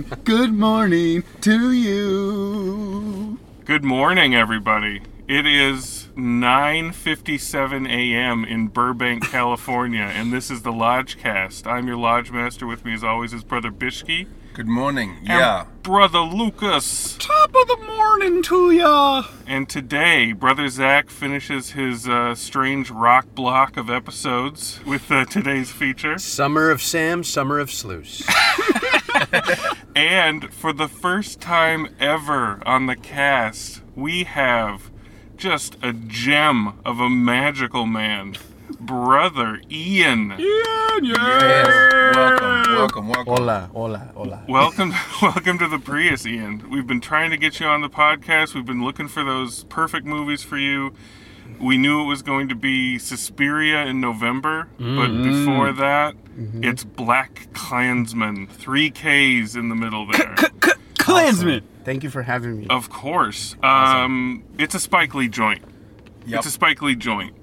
Morning. Good morning to you. Good morning, everybody. It is 9:57 a.m. in Burbank, California, and this is the Lodgecast. I'm your lodge master. With me, as always, is brother Bishki Good morning. and Yeah. brother Lucas. Top of the morning to ya. And today, brother Zach finishes his uh, strange rock block of episodes with uh, today's feature. Summer of Sam, Summer of Sluice. And for the first time ever on the cast, we have just a gem of a magical man, brother Ian. Ian, Yes. Welcome. Welcome. Welcome. Hola, hola, hola. Welcome, welcome to the Prius, Ian. We've been trying to get you on the podcast. We've been looking for those perfect movies for you. We knew it was going to be Suspiria in November, but before that, it's Black Klansman. Three Ks in the middle there. Klansman. Thank you for having me. Of course. Um, it's a Spike Lee joint. Yep. It's a Spike Lee joint.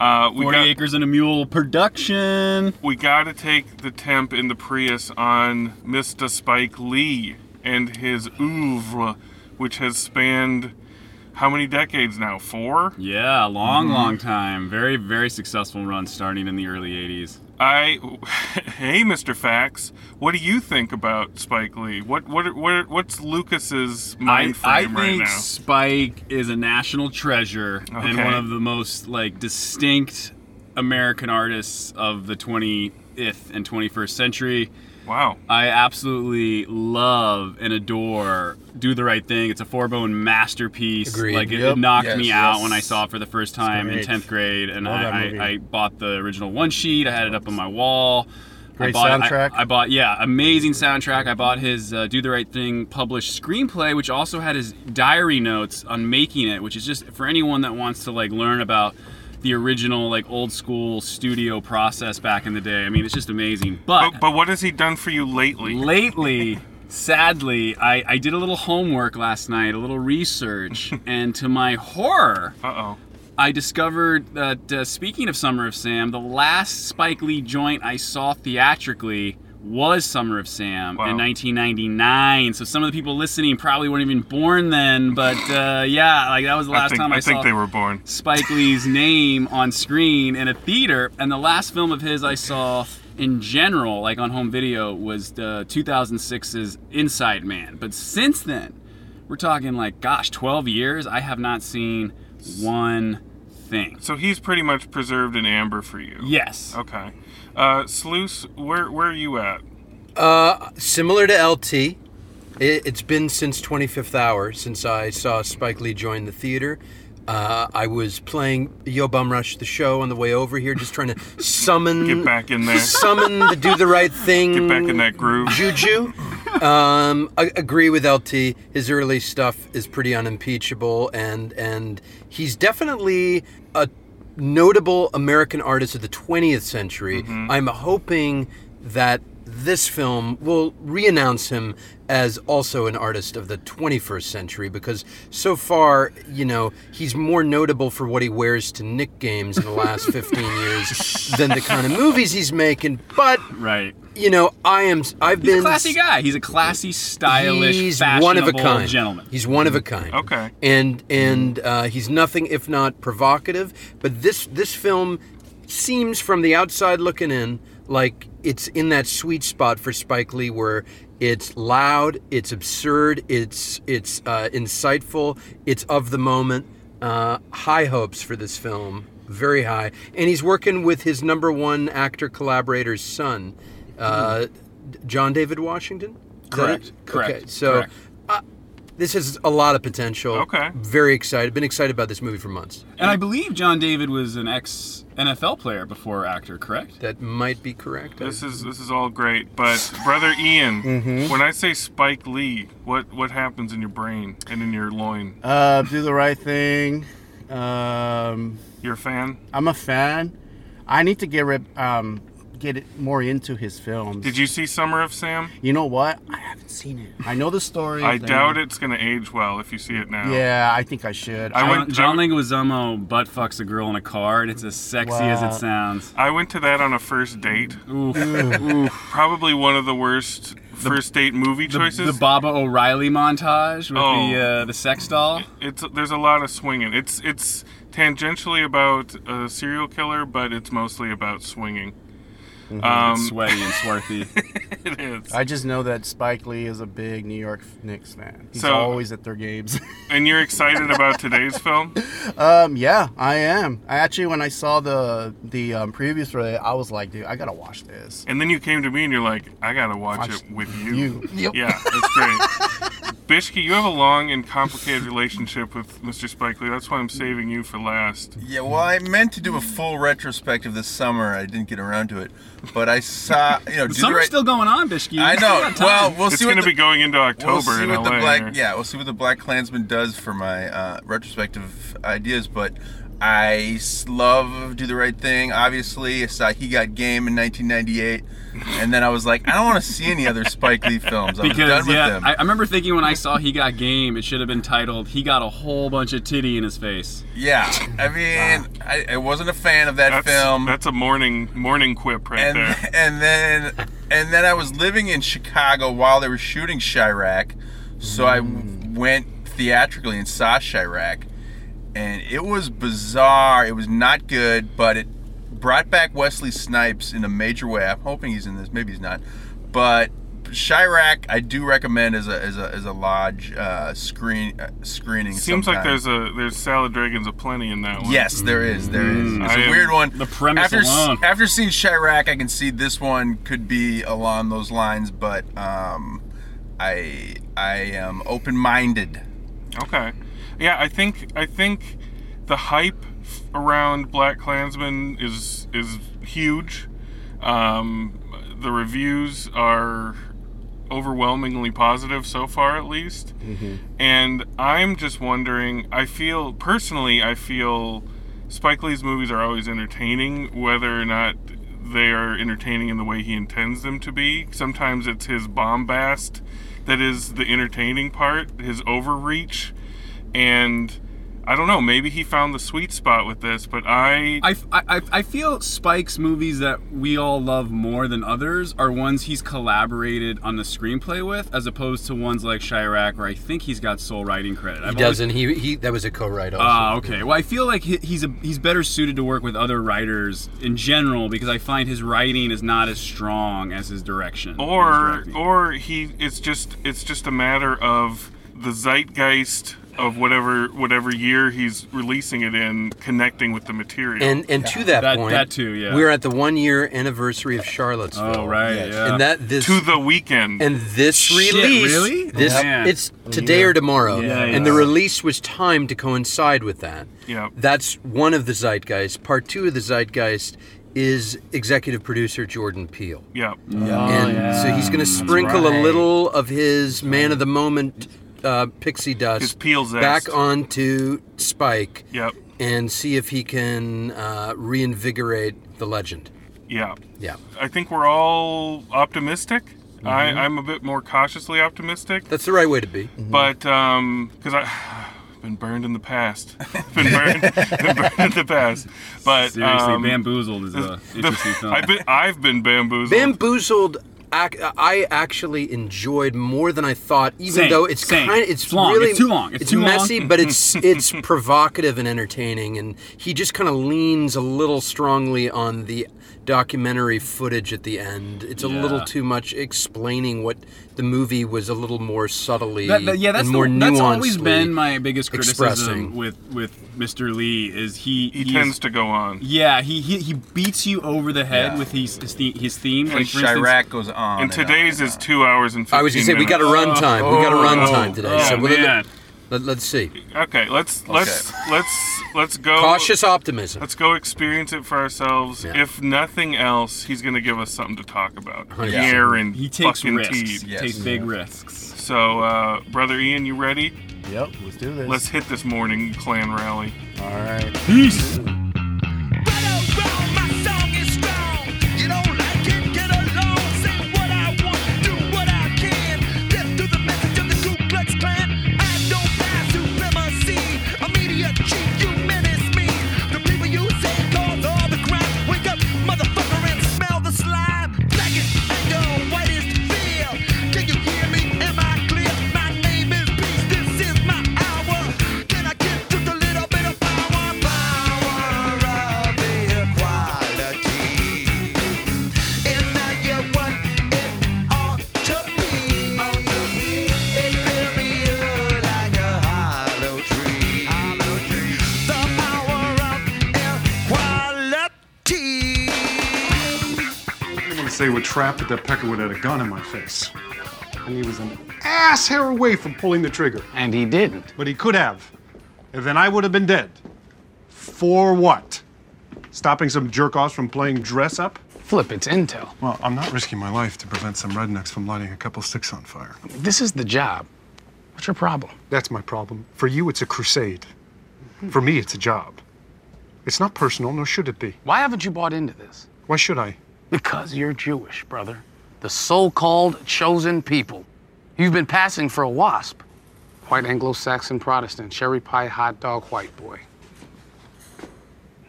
Uh, we 40 got acres and a mule production. we got to take the temp in the Prius on Mr. Spike Lee and his oeuvre, which has spanned how many decades now? Four. Yeah, long, mm-hmm. long time. Very, very successful run starting in the early 80s. I, hey, Mr. Fax, what do you think about Spike Lee? What what what what's Lucas's mind I, frame right now? I think Spike is a national treasure and one of the most like distinct American artists of the 20th and 21st century. Wow. I absolutely love and adore Do the Right Thing. It's a four bone masterpiece. Agreed. Like it, Yep. it knocked Yes, me out yes. when I saw it for the first time in tenth grade, and I. I, I bought the original one sheet. I had it up on my wall. Great I bought, I- soundtrack. I, bought yeah, amazing soundtrack. I bought his uh, Do the Right Thing published screenplay, which also had his diary notes on making it, which is just for anyone that wants to like learn about the original like old school studio process back in the day. I mean, it's just amazing. But, but what has he done for you lately? Lately, sadly, I, I did a little homework last night, a little research, and to my horror, Uh oh. I discovered that uh, speaking of Summer of Sam, the last Spike Lee joint I saw theatrically was Summer of Sam Wow. in 1999. So some of the people listening probably weren't even born then, but uh, yeah, like that was the I last think time I, I saw they were born. Spike Lee's name on screen in a theater. And the last film of his I saw in general, like on home video, was the 2006's Inside Man. But since then, we're talking like, gosh, 12 years, I have not seen one thing. So he's pretty much preserved in amber for you. Yes. Okay. Uh, Sluice, where where are you at? Uh, similar to LT, it, it's been since 25th Hour since I saw Spike Lee join the theater. Uh, I was playing Yo Bum Rush, the show, on the way over here, just trying to summon, Get back in there. summon the do the right thing. Get back in that groove. Juju. Um, I agree with LT. His early stuff is pretty unimpeachable, and and he's definitely a notable American artists of the 20th century. Mm-hmm. I'm hoping that this film will re-announce him as also an artist of the 21st century because so far, you know, he's more notable for what he wears to Knick games in the last 15 years than the kind of movies he's making. But Right. you know, I am. I've He's been a classy guy. He's a classy, stylish, He's fashionable one of a kind. gentleman. He's one of a kind. Okay. And and uh, he's nothing if not provocative. But this this film seems from the outside looking in like it's in that sweet spot for Spike Lee where it's loud, it's absurd, it's it's uh, insightful, it's of the moment. Uh, high hopes for this film, very high, and he's working with his number one actor collaborator's son, uh, John David Washington. Correct. Correct. Okay, so Correct. This has a lot of potential. Okay. Very excited. Been excited about this movie for months. And I believe John David was an ex NFL player before actor, correct? That might be correct. This is this is all great, but brother Ian, Mm-hmm. when I say Spike Lee, what what happens in your brain and in your loin? Uh, do the right thing. Um, You're a fan? I'm a fan. I need to get rid. um, get it more into his films. Did you see Summer of Sam? You know what? I haven't seen it. I know the story. I doubt it's gonna age well if you see it now. Yeah, I think I should. I John, went- John Leguizamo butt fucks a girl in a car, and it's as sexy as it sounds. I went to that on a first date. Oof. Oof. Probably one of the worst first date movie The, choices. the Baba O'Riley montage with Oh. the uh, the sex doll. it's there's a lot of swinging. It's it's tangentially about a serial killer, but it's mostly about swinging. Mm-hmm. Um, It's sweaty and swarthy. it is. I just know that Spike Lee is a big New York Knicks fan. He's So- always at their games. and you're excited about today's film? um, yeah, I am. I actually, when I saw the the um, previous for it, I was like, dude, I gotta watch this. And then you came to me and you're like, I gotta watch Watch it with you. you. Yep. Yeah, that's great. Bishki, you have a long and complicated relationship with Mr. Spike Lee. That's why I'm saving you for last. Yeah, well, I meant to do a full retrospective this summer. I didn't get around to it, but I saw, you know, do The the summer's right. still going on, Bishki. I know. Well, we'll it's see going what to be going into October we'll see in what LA. the black. here. Yeah, we'll see what the Black Klansman does for my uh, retrospective ideas. But I s- love Do the Right Thing. Obviously, I saw He Got Game in 1998, and then I was like, I don't want to see any other Spike Lee films. I'm done Because with yeah, them. I, I remember thinking when I saw he got game, it should have been titled "He got a whole bunch of titty in his face." yeah, I mean, I, I wasn't a fan of that That's, film. that's a morning morning quip right and there. and then and then I was living in Chicago while they were shooting Chi-Raq, so I Mm. went theatrically and saw Chi-Raq, and it was bizarre. It was not good, but it brought back Wesley Snipes in a major way. I'm hoping he's in this. Maybe he's not, but. Chi-Raq, I do recommend as a as a as a lodge uh, screen uh, screening. Seems like there's a there's salad dragons aplenty in that one. Yes, there is. There is. Mm, It's I a weird one. the premise after, alone. After seeing Chi-Raq, I can see this one could be along those lines, but um, I I am open minded. Okay. Yeah, I think I think the hype f- around Black Klansmen is is huge. Um, the reviews are overwhelmingly positive so far, at least. And I'm just wondering. I feel personally, I feel Spike Lee's movies are always entertaining, whether or not they are entertaining in the way he intends them to be. Sometimes it's his bombast that is the entertaining part, his overreach, and I don't know. Maybe he found the sweet spot with this, but I I, I, I feel Spike's movies that we all love more than others are ones he's collaborated on the screenplay with, as opposed to ones like Chi-Raq, where I think he's got sole writing credit. I've always- doesn't. He, he that was a co-write also. Ah, okay. Well, I feel like he, he's a, he's better suited to work with other writers in general because I find his writing is not as strong as his direction. or directing. or he it's just it's just a matter of the zeitgeist of whatever whatever year he's releasing it in connecting with the material. And and to that, That- point, that too, yeah. We're at the one year anniversary of Charlottesville. Oh right, yeah. And that this to the weekend. and this Shit, release, really? this Oh, man. it's today or tomorrow, Yeah, and the release was timed to coincide with that. yeah. That's one of the zeitgeist. Part two of the zeitgeist is executive producer Jordan Peele. Yeah. Oh, and so he's going to sprinkle a little of his man of the moment uh, pixie dust His Peele zest. back onto Spike Yep. and see if he can uh, reinvigorate the legend. Yeah. Yeah, I think we're all optimistic. Mm-hmm. I, I'm a bit more cautiously optimistic, that's the right way to be. but um, because I. Been burned in the past. been burned, been burned in the past. But Seriously, um, Bamboozled is a the- interesting film. I've been I've been bamboozled. Bamboozled, ac- I actually enjoyed more than I thought, even Same, though it's kind. It's, It's long, really it's too long, it's too long. messy, but it's it's provocative and entertaining, and he just kind of leans a little strongly on the documentary footage at the end. It's a little too much explaining what the movie was a little more subtly That- that- yeah, that's and more the, that's always been my biggest criticism expressing. with with Mr. Lee is he He tends to go on. Yeah, he, he he beats you over the head Yeah. with his his, the- his theme. And Like for instance, goes on. And and today's on is two hours and 15 I was gonna say we got a minutes. run time. we got a run Oh, time oh, today. oh, so we'll- man. Let, us see. Okay, let's let's let's let's go. Cautious optimism. Let's go experience it for ourselves. Yeah. If nothing else, he's going to give us something to talk about. Yeah. Guaranteed. he takes fucking risks. Yes. Takes big risks. So, uh, brother Ian, you ready? Yep, let's do this. Let's hit this morning clan rally. All right. Peace. Say what trapped at that Peckerwood had a gun in my face. And he was an ass hair away from pulling the trigger. And he didn't. But he could have. And then I would have been dead. For what? Stopping some jerk offs from playing dress up? Flip, it's intel. Well, I'm not risking my life to prevent some rednecks from lighting a couple sticks on fire. This is the job. What's your problem? That's my problem. For you, it's a crusade. For me, it's a job. It's not personal, nor should it be. Why haven't you bought into this? Why should I? Because you're Jewish, brother. The so called chosen people. You've been passing for a wasp. White Anglo Saxon Protestant, cherry pie hot dog white boy.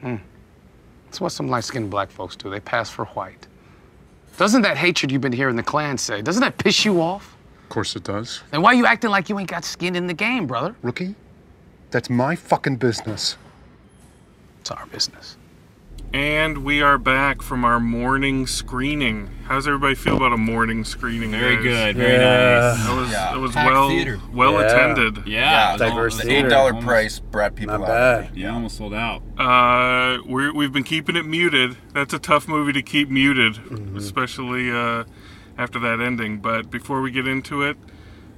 Hmm. That's what some light skinned black folks do. They pass for white. Doesn't that hatred you've been hearing the Klan say, doesn't that piss you off? Of course it does. Then why are you acting like you ain't got skin in the game, brother? Rookie, that's my fucking business. It's our business. And we are back from our morning screening. How's everybody feel about a morning screening? Very guys? good. Very nice. That was, Yeah. that was Packed well theater. well Yeah. attended. Yeah, it Diverse The it was eight theater. price brought people Not out. bad. Yeah, almost sold out. Uh, we're, we've been keeping it muted. That's a tough movie to keep muted, especially uh, after that ending. But before we get into it,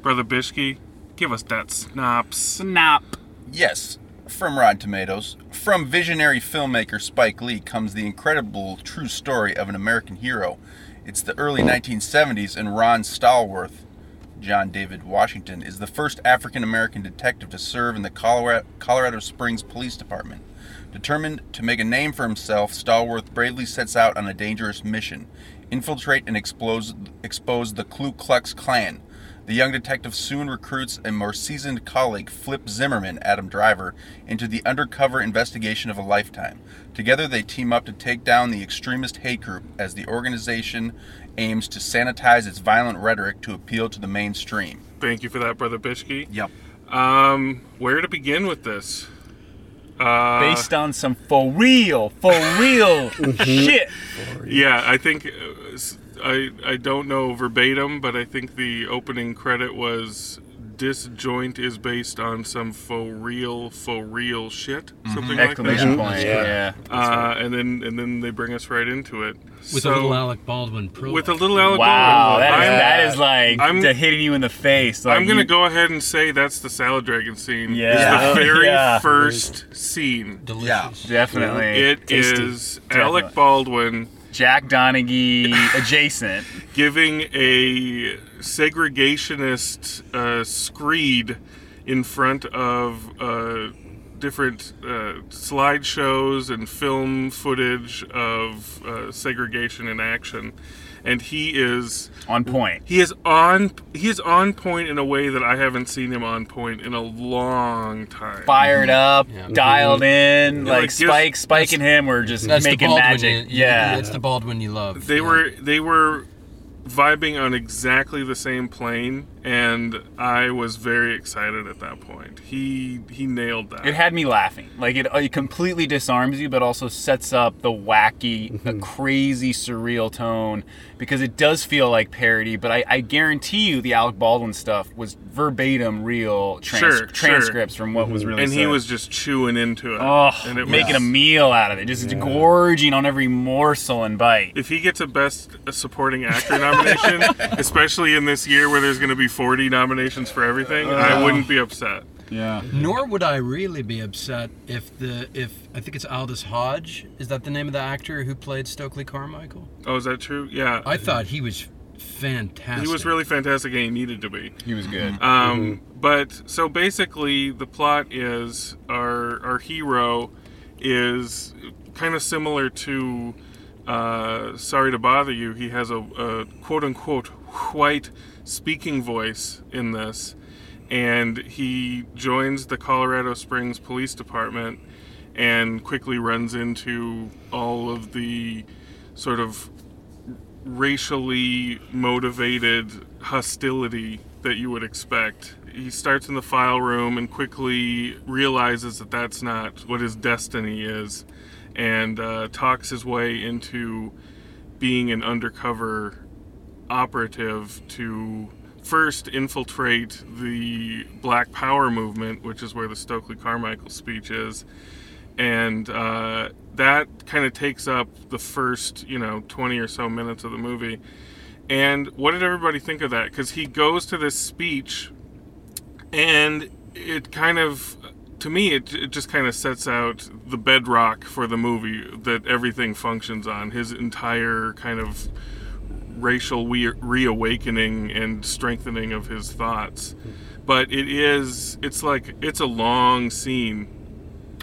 Brother Bishke, give us that snaps. Snap. Yes, from Rotten Tomatoes. From visionary filmmaker Spike Lee comes the incredible true story of an American hero. It's the early 1970s, and Ron Stallworth, John David Washington, is the first African American detective to serve in the Colorado, Springs Police Department. Determined to make a name for himself, Stallworth bravely sets out on a dangerous mission infiltrate and expose, expose the Ku Klux Klan. The young detective soon recruits a more seasoned colleague, Flip Zimmerman, Adam Driver, into the undercover investigation of a lifetime. Together, they team up to take down the extremist hate group as the organization aims to sanitize its violent rhetoric to appeal to the mainstream. Thank you for that, Brother Bishke. Yep. Um, where to begin with this? Uh, Based on some for real, for real shit. Yeah, I think uh, s- I I don't know verbatim, but I think the opening credit was disjoint is based on some faux real faux real shit, something like Exclamation that. point. Yeah. Uh, and then and then they bring us right into it With So- a little Alec Baldwin prologue. With a little Alec Wow, Baldwin. that is, I'm- that is like I'm- to hitting you in the face. Like I'm gonna you- go ahead and say that's the salad dragon scene. Yeah. It's the very Yeah. first scene. Delicious. Definitely. It Tasty. is Definitely. Alec Baldwin Jack Donaghy adjacent. giving a segregationist uh, screed in front of uh, different uh, slideshows and film footage of uh, segregation in action. And he is on point. He is on. He is on point in a way that I haven't seen him on point in a long time. Fired up, dialed in, Yeah, like like, Spike, yes, Spike and him were just That's making Baldwin magic. you- yeah. it's the Baldwin you love. They were they were vibing on exactly the same plane, and I was very excited at that point. He he nailed that. It had me laughing. Like it, it completely disarms you, but also sets up the wacky, uh, crazy, surreal tone because it does feel like parody. But I, I guarantee you, the Alec Baldwin stuff was verbatim real trans- Sure, sure. transcripts from what was really and he was just chewing into it. Oh, and it making was, a meal out of it, just gorging on every morsel and bite. If he gets a Best Supporting Actor nomination, especially in this year where there's going to be 40 nominations for everything, I Uh. wouldn't be upset. Yeah. Nor would I really be upset if the if I think it's Aldis Hodge. Is that the name of the actor who played Stokely Carmichael? Oh, is that true? Yeah. I thought he was fantastic. He was really fantastic and he needed to be. He was good. Um, But so basically, the plot is our our hero is kind of similar to uh, Sorry to Bother You. He has a, a quote unquote white speaking voice in this, and he joins the Colorado Springs Police Department and quickly runs into all of the sort of racially motivated hostility that you would expect. He starts in the file room and quickly realizes that that's not what his destiny is and uh, talks his way into being an undercover operative to first infiltrate the Black Power movement, which is where the Stokely Carmichael speech is. And uh, that kind of takes up the first, you know, 20 or so minutes of the movie. And what did everybody think of that? Because he goes to this speech, and it kind of, to me, it, it just kind of sets out the bedrock for the movie that everything functions on. His entire kind of racial we- reawakening and strengthening of his thoughts. But it is, it's like, it's a long scene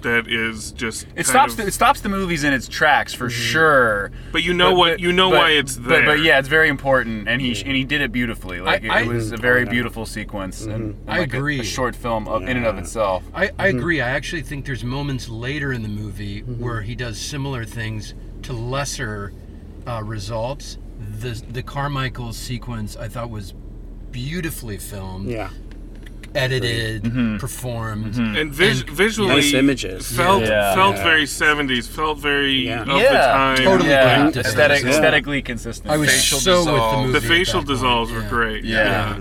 that is just. It stops. of- The, it stops the movies in its tracks for mm-hmm. sure. But you know what- you know why it's but- there. But, yeah, it's very important, and he and he did it beautifully. Like I- it, I- was a oh, very beautiful sequence, and, mm-hmm. and I like agree. A, short film of, in and of itself. I, I mm-hmm. agree. I actually think there's moments later in the movie where he does similar things to lesser uh, results. The the Carmichael sequence I thought was beautifully filmed. Yeah. Edited, Mm-hmm. performed, and vis- visually Nice images. felt Yeah. felt Yeah. very 70s felt very Yeah. of the time Totally yeah. great. Aesthetic, Yeah. aesthetically consistent. I was Facial so with the movie. the facial that point, dissolves were yeah. great Yeah.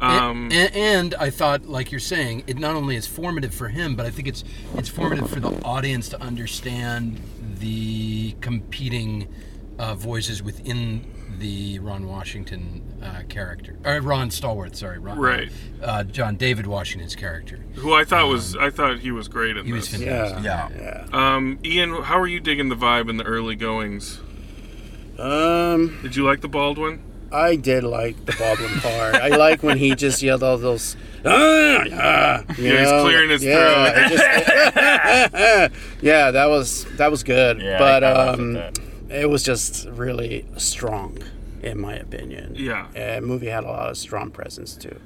um and, and I thought, like you're saying, it not only is formative for him, but I think it's it's formative for the audience to understand the competing uh, voices within the Ron Washington uh, character, or Ron Stallworth, sorry, Ron, Right. Uh, John David Washington's character. who i thought was i thought he was great in He was this fantastic. Yeah. Yeah. Yeah. um ian how are you digging the vibe in the early goings Um, did you like the baldwin I did like the Baldwin part. I like when he just yelled all those. Ah, ah, you Yeah, he's clearing his yeah, throat. it just- yeah, that was that was good. Yeah, but I laughed at um, that. It was just really strong, in my opinion. Yeah. uh, movie had a lot of strong presence too.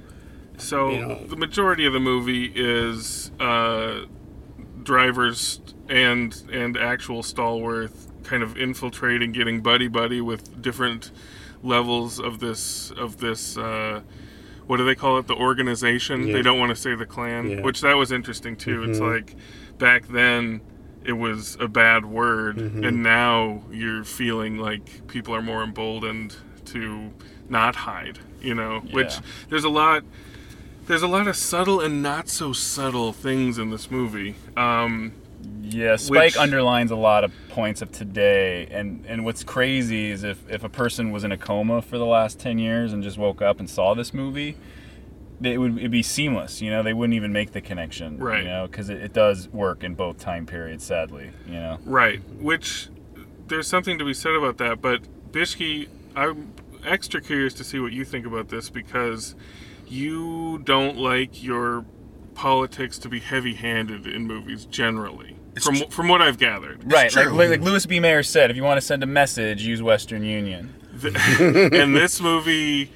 so You know. the majority of the movie is uh drivers and and actual Stallworth kind of infiltrating, getting buddy buddy with different levels of this of this. Uh, what do they call it? The organization. Yeah. They don't want to say the clan, Yeah. which that was interesting too. It's Mhm. like back then it was a bad word, Mhm. and now you're feeling like people are more emboldened to not hide. You know, which there's a lot there's a lot of subtle and not so subtle things in this movie. Um, Yeah, Spike Which- underlines a lot of points of today, and and what's crazy is if if a person was in a coma for the last ten years and just woke up and saw this movie, it would it'd be seamless. You know, they wouldn't even make the connection. Right. You know, because it, it does work in both time periods. Sadly, you know. right, which there's something to be said about that. But Bishki, I'm extra curious to see what you think about this because you don't like your politics to be heavy-handed in movies generally. From, tr- from what I've gathered, Right, like, true. like Louis B. Mayer said, if you want to send a message, use Western Union. and this movie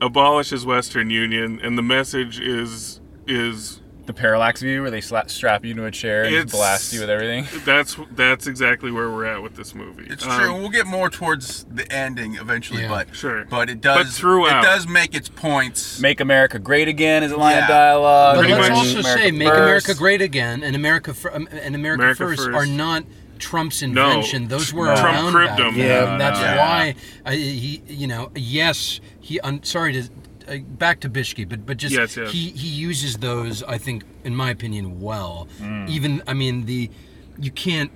abolishes Western Union, and the message is is the parallax view where they sla- strap you to a chair and blast you with everything. That's that's exactly where we're at with this movie. It's Um, true. We'll get more towards the ending eventually, Yeah. but Sure. But it does. But throughout. it does make its points. Make America Great Again is a line of dialogue. But let's America also say, "Make America Great Again" and "America fir- um, and America, America First, First. are not Trump's No. invention. Those were Trump around cribbed back them. then. Yeah, that's no, no. why uh, he, you know, yes, he. I'm sorry to. Uh, back to Bishke, but but just Yes, yes. he he uses those I think in my opinion well. Mm. Even I mean the you can't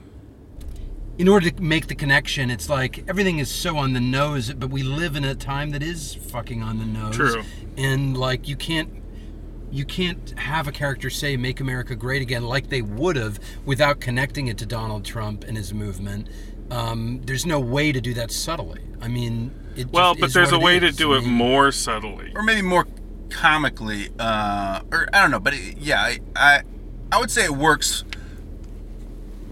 in order to make the connection, it's like everything is so on the nose, but we live in a time that is fucking on the nose. True. And like you can't you can't have a character say make America great again like they would have without connecting it to Donald Trump and his movement. Um, there's no way to do that subtly. I mean, it just Well, but is there's a what way to do I it more subtly. or maybe more comically, uh, or I don't know, but it, yeah, I, I I would say it works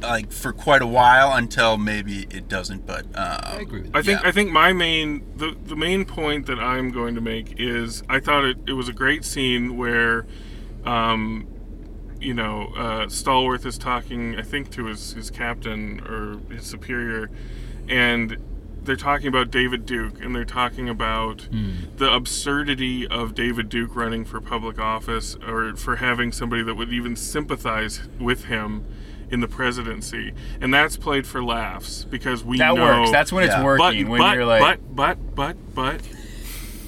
like for quite a while until maybe it doesn't. But uh, I agree with I think I think my main the the main point that I'm going to make is I thought it, it was a great scene where um you know uh, Stallworth is talking I think to his his captain or his superior and they're talking about David Duke and they're talking about the absurdity of David Duke running for public office or for having somebody that would even sympathize with him in the presidency and that's played for laughs because we That know works. That's when it's But- working, when but, you're like- but but but but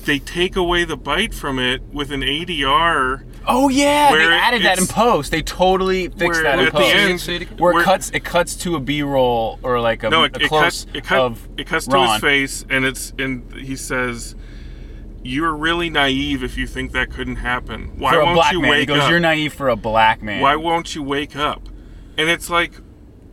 they take away the bite from it with an ADR Oh yeah, where they added that in post. They totally fixed where that in at the post. end- where where- it cuts it cuts to a B-roll or like a, no, a it, it close cuts it, cut, of it cuts to Ron. his face, and it's and he says, "You're really naive if you think that couldn't happen. Why won't you man. wake he goes, up? "You're naive for a black man." Why won't you wake up?" And it's like,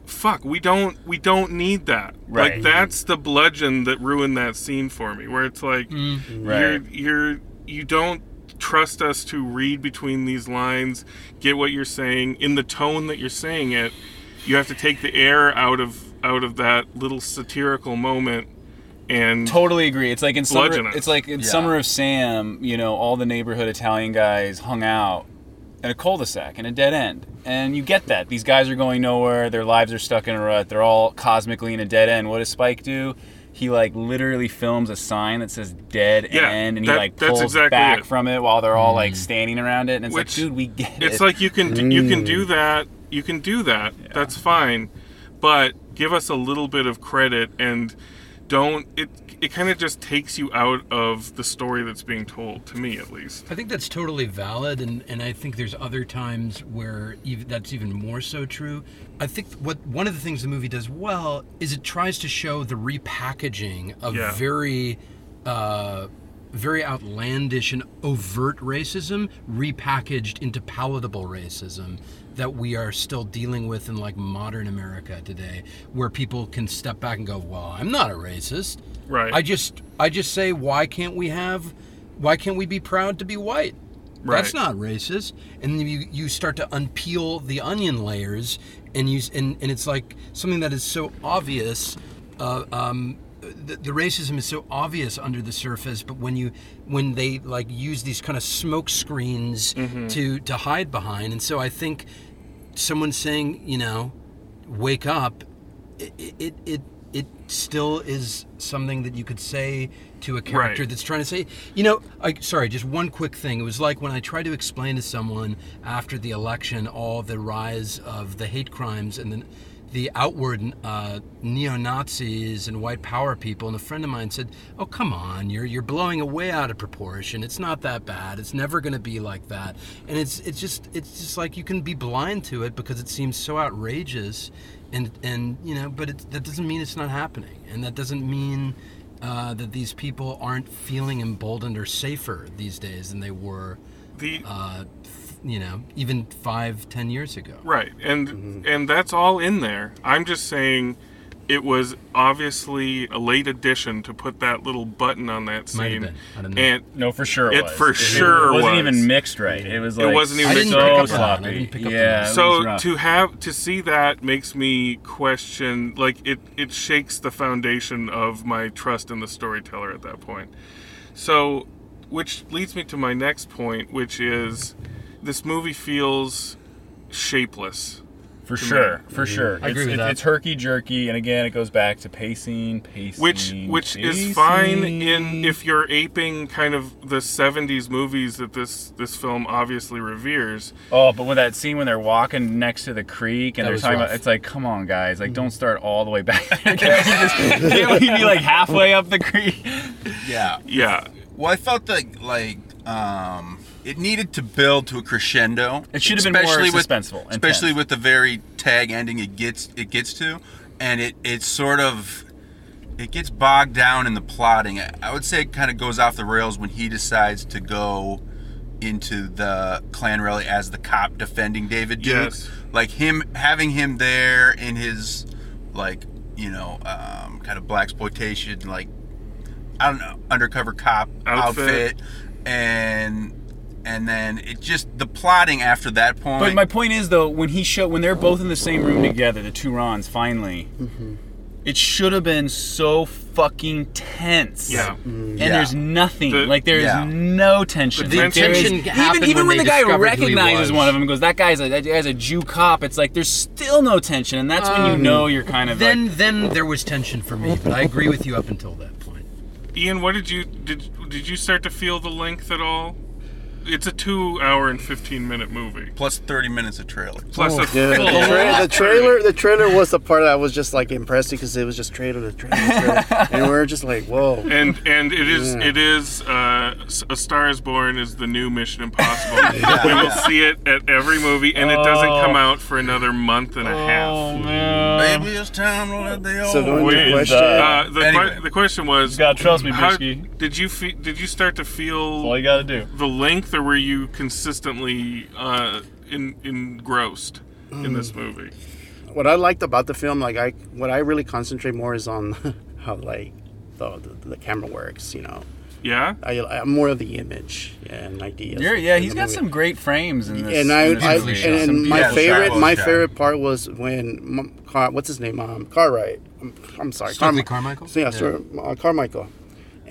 fuck, we don't we don't need that. Right. Like that's the bludgeon that ruined that scene for me, where it's like Mm. you're you're you don't trust us to read between these lines, get what you're saying in the tone that you're saying it. You have to take the air out of out of that little satirical moment and Totally agree. It's like in summer. Bludgeon us. It's like in Yeah. Summer of Sam. You know, all the neighborhood Italian guys hung out in a cul-de-sac in a dead end, and you get that these guys are going nowhere. Their lives are stuck in a rut. They're all cosmically in a dead end. What does Spike do? He like literally films a sign that says "dead Yeah, end," and he that- like that's pulls exactly back it. from it while they're all like standing around it. And it's Which- like, dude, we get it. It's like you can you can Mm. do that. You can do that. That's fine. But give us a little bit of credit and don't it it kind of just takes you out of the story that's being told to me at least. I think that's totally valid, and, and I think there's other times where even, that's even more so true. I think what one of the things the movie does well is it tries to show the repackaging of Yeah. very, uh, very outlandish and overt racism repackaged into palatable racism that we are still dealing with in like modern America today, where people can step back and go, "Well, I'm not a racist." Right. I just I just say, why can't we have, why can't we be proud to be white? That's not racist. And you you start to unpeel the onion layers, and you and, and it's like something that is so obvious. Uh, um, the, the racism is so obvious under the surface, but when you when they like use these kind of smoke screens Mhm. to to hide behind, and so I think someone saying, you know, wake up, it it it, it still is something that you could say to a character Right. that's trying to say, you know, I sorry, just one quick thing. It was like when I tried to explain to someone after the election all the rise of the hate crimes and then the outward uh, neo Nazis and white power people, and a friend of mine said, "Oh, come on, you're you're blowing away out of proportion. It's not that bad. It's never going to be like that." And it's it's just it's just like you can be blind to it because it seems so outrageous, and and you know, but it, that doesn't mean it's not happening, and that doesn't mean uh, that these people aren't feeling emboldened or safer these days than they were, The uh, you know, even five, ten years ago. Right. And Mm-hmm. and that's all in there. I'm just saying it was obviously a late addition to put that little button on that Might have scene. been. I don't know. And No, for sure it It was. for It- sure it wasn't was. even mixed right. It was like it wasn't even I mixed didn't right. pick up on that. I didn't pick up on so to have to see that makes me question like it it shakes the foundation of my trust in the storyteller at that point so which leads me to my next point which is this movie feels shapeless. For to me. sure, for sure. I agree it's, with it- that. It's herky jerky, and again, it goes back to pacing, pacing, which which is fine in if you're aping kind of the 70s movies that this this film obviously reveres Oh, but with that scene when they're walking next to the creek and That they're talking rough. about, it's like, come on, guys, like, don't start all the way back. can't, we just, can't we be like halfway up the creek? Yeah. Yeah. Well, I felt that like um, it needed to build to a crescendo. It should have been more especially with- suspenseful, intense. especially with the very tag ending it gets it gets to, and it it's sort of it gets bogged down in the plotting. I- I would say it kind of goes off the rails when he decides to go into the Klan rally as the cop defending David Duke. Yes. Like him having him there in his like you know um, kind of black exploitation like I don't know undercover cop Outfit. outfit, and and then it just the plotting after that point. But my point is, though, when he show when they're both in the same room together, the two Rons finally, Mm-hmm. it should have been so fucking tense. Yeah. And Yeah. there's nothing. The- like there's yeah. no tension. The Like, tension is- even even when when, the guy discovered who he recognizes one of them and goes, "That guy's a that guy's a Jew cop." It's like there's still no tension, and that's when you Um, know you're kind of then like, then there was tension for me, but I agree with you up until that point. Ian what did you did did you start to feel the length at all it's a two hour and 15 minute movie plus 30 minutes of trailer plus a Yeah, the, tra- the trailer, the trailer was the part that I was just like impressed because it was just trailer to trailer, trailer. and we are just like, whoa. and and it is Yeah. it is uh, a Star is Born is the new Mission Impossible. Yeah. we will see it at every movie, and it doesn't Oh. come out for another month and a half. Maybe it's time to let the old So going to Wait, question, uh, the, Anyway. que- the question was, You gotta trust me, how- Did you fe- did you start to feel all you gotta do. the length, or were you consistently uh, in, engrossed in this movie? what I liked about the film, like I, what I really concentrate more is on how like the, the the camera works. You know, Yeah. I, I'm more of the image and ideas. You're, yeah, he's got movie. some great frames in this. and I, in this I movie. and, and my beautiful favorite, shots. my favorite part was when Car, what's his name, um, Cartwright. I'm, I'm sorry, Stokely Carmi- Carmichael? So, yeah, Yeah. sorry, uh, Carmichael.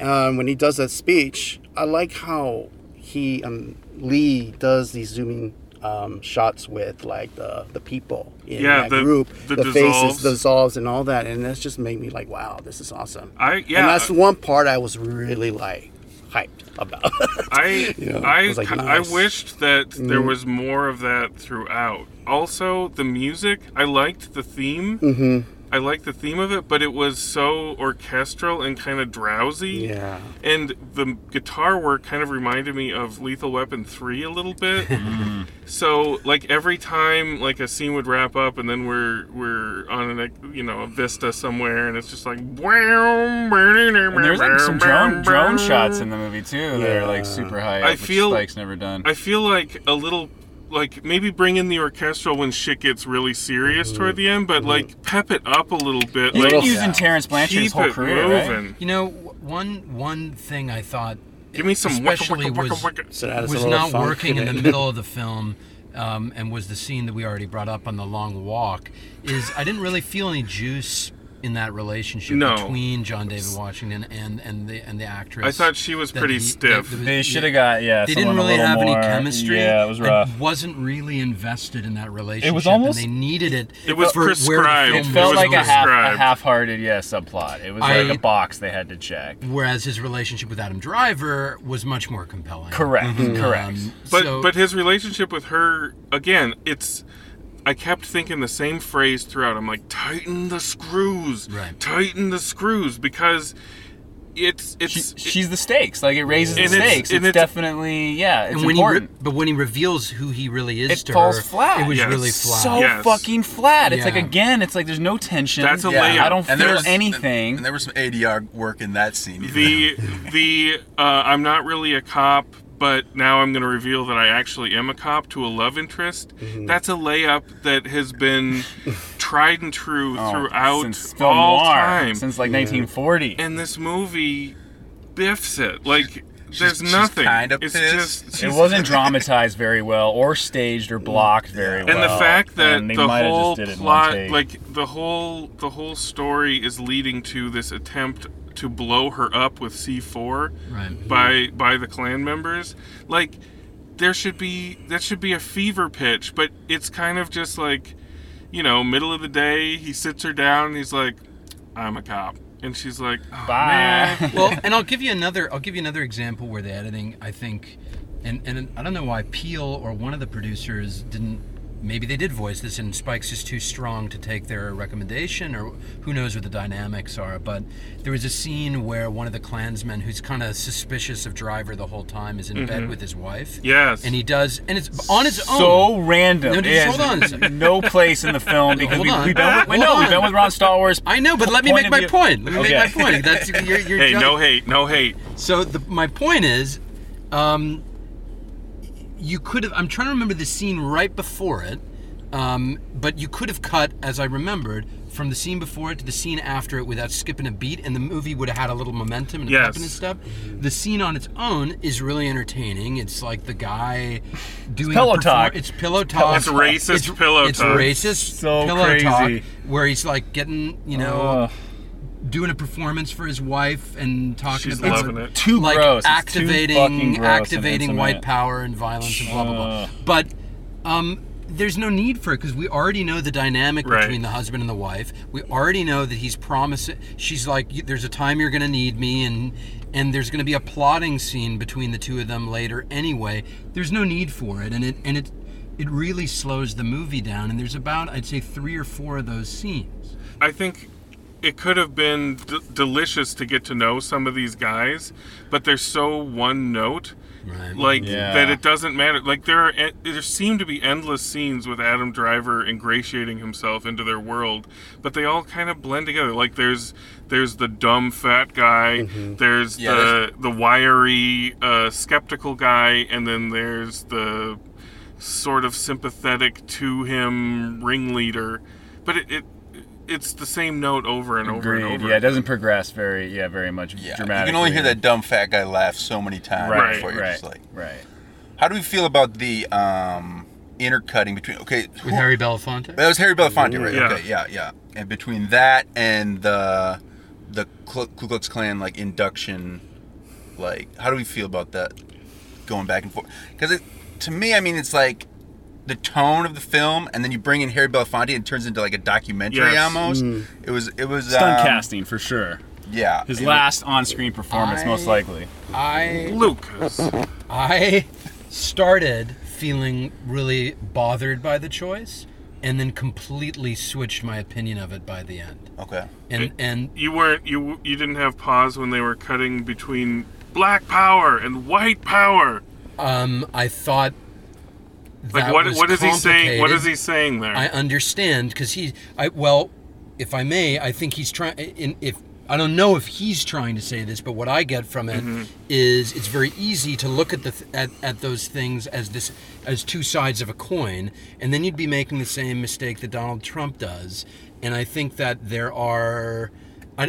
Um, when he does that speech, I like how he um, Lee does these zooming um, shots with like the the people in Yeah, that the- group, the faces, dissolves. the dissolves, and all that, and that's just made me like, wow, this is awesome. I yeah. and that's one part I was really like hyped about. I You know, I was like, I wished that there Mhm. was more of that throughout. Also, the music, I liked the theme. Mhm. I liked the theme of it, but it was so orchestral and kind of drowsy. Yeah. And the guitar work kind of reminded me of Lethal Weapon 3 a little bit. Mm. so, like every time like a scene would wrap up and then we're we're on a you know, a vista somewhere and it's just like And there's like some drone drone shots in the movie too that are like super high. Up, I which feel Spike's never done. I feel like a little like maybe bring in the orchestral when shit gets really serious toward the end, but like pep it up a little bit. He's like been using Terence Blanchard his keep whole career, right? You know, one one thing I thought, Give me some wicka, especially wicka, was, wicka, wicka. So that is was not working in the middle of the film, um, and was the scene that we already brought up on the long walk. Is I didn't really feel any juice in that relationship No. between John David Washington and and the and the actress. I thought she was pretty he- stiff. that- that- They shoulda got- yeah, They didn't someone a really little have any chemistry. yeah, it was I rough. wasn't really invested in that relationship. It was almost- and they needed it. It was for where prescribed. It felt like a half a prescribed. half-hearted yeah subplot. It was I- like a box they had to check. Whereas his relationship with Adam Driver was much more compelling. Correct. Correct. Um, But so- but his relationship with her again, it's I kept thinking the same phrase throughout. I'm like, tighten the screws, Right. tighten the screws, because it's it's She, she's the stakes. Like it raises the And it's- stakes. It's, it's- definitely yeah. It's and when he re- important. but when he reveals who he really is it to falls her, flat. it was Yes. really flat. so Yes. fucking flat. It's like again, it's like there's no tension. That's a Yeah, layup. I don't And there feel was- anything. And there was some ADR work in that scene. the the uh, I'm not really a cop, but now I'm going to reveal that I actually am a cop to a love interest. Mm-hmm. That's a layup that has been tried and true Oh, throughout since all noir, time. since like 1940. and this movie biffs it. Like there's she's nothing. kinda it's pissed. just it wasn't dramatized very well, or staged, or blocked very well. and the fact that the whole just did it in one plot like the whole the whole story is leading to this attempt to blow her up with C4 Right. by by the clan members like there should be that should be a fever pitch, but it's kind of just like, you know, middle of the day. He sits her down. and He's like, "I'm a cop," and she's like, oh, Man. well, and I'll give you another. I'll give you another example where the editing, I think, and and I don't know why Peele or one of the producers didn't. Maybe they did voice this, and Spike's just too strong to take their recommendation, or who knows what the dynamics are. But there was a scene where one of the Klansmen, who's kind of suspicious of Driver the whole time, is in bed Mhm. with his wife. Yes. and he does, and it's on its own. So random. No, just hold on. No place in the film because Hold we, on. we've been with, Hold no, we've been with Ron Stallworth. I know, but let me make my view- point. Let me Okay. make my point. That's you're, you're hey, ju- no hate, no hate. So the, my point is, um, you could have. I'm trying to remember the scene right before it, um, but you could have cut, as I remembered, from the scene before it to the scene after it without skipping a beat, and the movie would have had a little momentum and Yes. and stuff. The scene on its own is really entertaining. It's like the guy doing pillow a perfor- talk. It's pillow talk. It's racist pillow it's talk. It's racist So pillow crazy. talk where he's like getting you know Ugh. Doing a performance for his wife and talking She's about loving it. Too like gross. It's too activating gross activating white power and violence and blah blah blah. But um there's no need for it because we already know the dynamic Right. between the husband and the wife. We already know that he's promising. She's like, "There's a time you're going to need me," and and there's going to be a plotting scene between the two of them later. Anyway, there's no need for it, and it and it it really slows the movie down. And there's about I'd say three or four of those scenes. I think it could have been d- delicious to get to know some of these guys, but they're so one note. Right. Like Yeah. that, it doesn't matter. Like there are, e- there seem to be endless scenes with Adam Driver ingratiating himself into their world, but they all kind of blend together. Like there's there's the dumb fat guy, there's Yeah, the the wiry uh, skeptical guy, and then there's the sort of sympathetic to him ringleader. But it, it it's the same note over and over and over. Yeah, it doesn't progress very, yeah, very much Yeah, you can only hear that dumb fat guy laugh so many times Right, before you're right, just like, right. how do we feel about the um, intercutting between? Okay, With Harry Belafonte. That was Harry Belafonte, right? Yeah. Okay, yeah, yeah. And between that and the the Ku Ku Klux Klan like induction, like how do we feel about that going back and forth? Because to me, I mean, it's like the tone of the film, and then you bring in Harry Belafonte, and it turns into like a documentary Yes. almost. It was it was Stunt um, casting for sure. Yeah, His it- last on-screen performance, most likely. I Lucas. I started feeling really bothered by the choice and then completely switched my opinion of it by the end. Okay. And and You weren't you you didn't have pause when they were cutting between black power and white power. um I thought Like what what is he saying? What is he saying there? I understand because he, I well, if I may, I think he's trying. In if I don't know if he's trying to say this, but what I get from it is Mm-hmm. it's very easy to look at the th- at, at those things as this as two sides of a coin, and then you'd be making the same mistake that Donald Trump does. And I think that there are,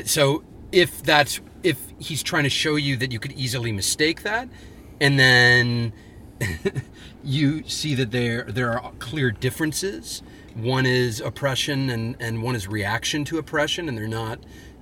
so if that's if he's trying to show you that you could easily mistake that, and then you see that there there are clear differences. One is oppression and, and one is reaction to oppression, and they're not.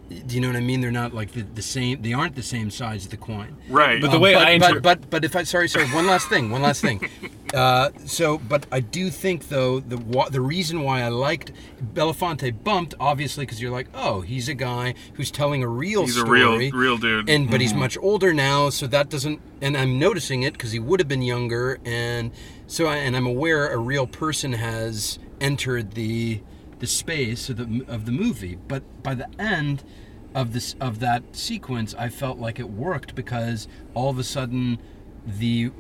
Do you know what I mean? They're not like the, the same. They aren't the same sides of the coin. Right. But the way but, I but, inter- but but if I sorry sorry one last thing one last thing. Uh, so but I do think though the wa- the reason why I liked Belafonte bumped obviously because you're like oh he's a guy who's telling a real He's a story real real dude. and but he's Mm-hmm. much older now so that doesn't and i'm noticing it because he would have been younger and so I, and i'm aware a real person has entered the the space of the of the movie but by the end of this of that sequence i felt like it worked because all of a sudden the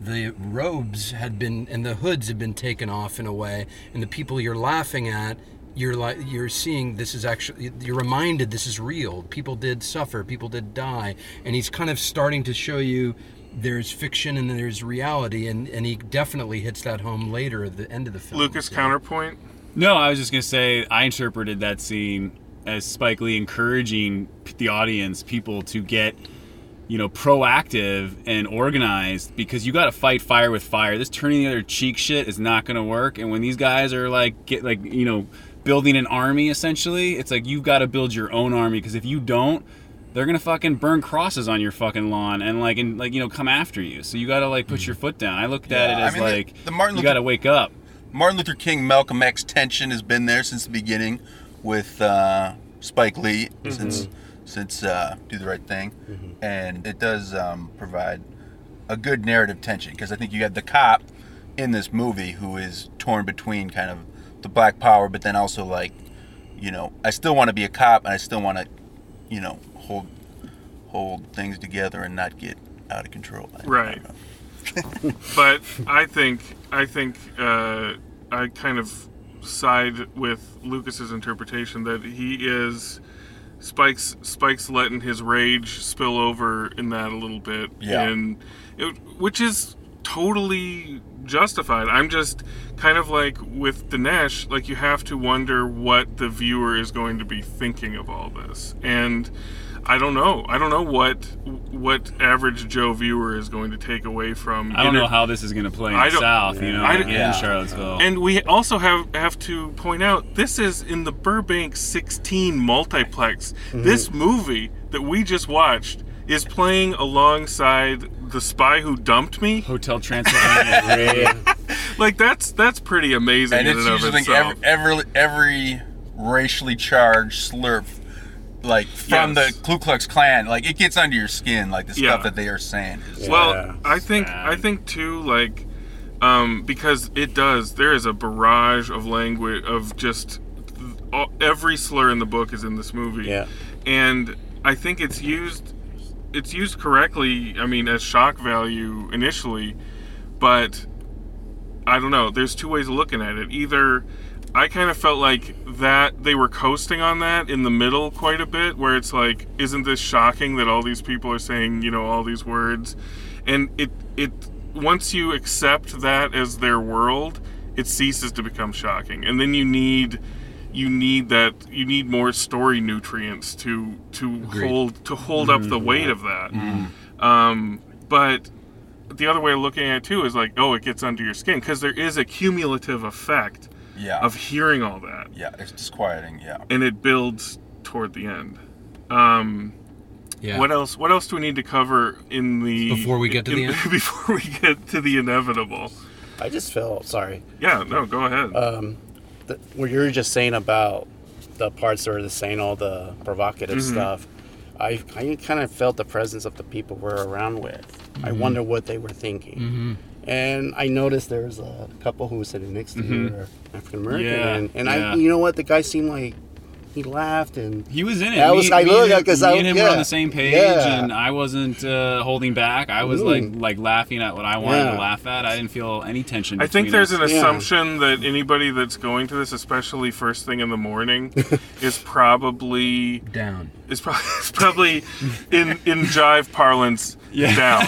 the robes had been and the hoods had been taken off in a way and the people you're laughing at you're like you're seeing this is actually you're reminded this is real people did suffer people did die and he's kind of starting to show you there's fiction and there's reality and and he definitely hits that home later at the end of the film Lucas so. counterpoint. No, I was just gonna say I interpreted that scene as Spike Lee encouraging the audience, people to get, you know, proactive and organized because you got to fight fire with fire. This turning the other cheek shit is not gonna work. And when these guys are like get like you know building an army essentially, it's like you've got to build your own army because if you don't, they're gonna fucking burn crosses on your fucking lawn and like and like you know come after you. So you gotta like put mm. your foot down. I looked at Yeah, it I as mean, the- like the Martin you Luther- gotta wake up. Martin Luther King, Malcolm X tension has been there since the beginning with uh, Spike Lee since since uh, Do the Right Thing, and it does um, provide a good narrative tension because I think you got the cop in this movie who is torn between kind of the black power, but then also like, you know, I still want to be a cop and I still want to, you know, hold hold things together and not get out of control. I- Right. but I think I think uh, I kind of side with Lucas's interpretation that he is Spike's Spike's letting his rage spill over in that a little bit, Yeah. and it, which is totally justified. I'm just kind of like with Dinesh, like you have to wonder what the viewer is going to be thinking of all this, and I don't know. I don't know what what average Joe viewer is going to take away from. I don't inter- know how this is gonna play in I the don't- South, you know, I like don't- in Charlottesville. And we also have have to point out this is in the Burbank 16 multiplex. Mm-hmm. This movie that we just watched is playing alongside The Spy Who Dumped Me. Hotel Transylvania. like that's that's pretty amazing and in it's and of using itself. every, every every racially charged slurp like from Yes. the Ku Klux Klan like it gets under your skin like the Yeah. stuff that they are saying is Well, I think I think too like um, because it does. There is a barrage of language of just all, every slur in the book is in this movie. Yeah. and I think it's used it's used correctly. I mean, as shock value initially, but I don't know. There's two ways of looking at it. Either I kind of felt like that they were coasting on that in the middle quite a bit, where it's like, isn't this shocking that all these people are saying, you know, all these words, and it it once you accept that as their world, it ceases to become shocking, and then you need you need that you need more story nutrients to to Agreed. hold to hold up the Mhm. weight of that. Um, but the other way of looking at it too is like, oh, it gets under your skin because there is a cumulative effect Yeah. of hearing all that, yeah it's disquieting yeah and it builds toward the end. Um, Yeah. What else? What else do we need to cover in the Before we get to the end? Before we get to the inevitable. I just feel sorry. Yeah. No. Go ahead. Um, the, what you were just saying about the parts where they're saying all the provocative Mhm. stuff. I, I kind of felt the presence of the people we're around with. I Mhm. wonder what they were thinking. Mhm. And I noticed there was a couple who was sitting next to Mhm. you, were African American, Yeah, and, and yeah. I, you know what, the guy seemed like he laughed and He was in it. I Me- was, I me looked and- because me I and him yeah, were on the same page, yeah. and I wasn't uh, holding back. I was like Mm. like laughing at what I wanted Yeah. to laugh at. I didn't feel any tension. I think there's us. an assumption that anybody that's going to this, especially first thing in the morning, is probably down. Is probably, is probably in in jive parlance down.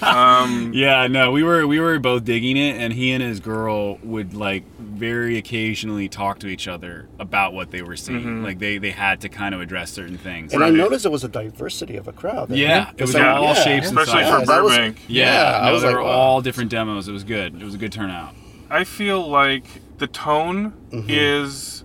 Um, yeah, no, we were we were both digging it, and he and his girl would like very occasionally talk to each other about what they were seeing. Mhm. Like they they had to kind of address certain things. And I noticed it was a diversity of a crowd. there. Yeah, it was like, all yeah. shapes and Especially sizes. for that was- Burbank. Yeah, Yeah, I no, was they like, were wow. all different demos. It was good. It was a good turnout. I feel like the tone Mm-hmm. is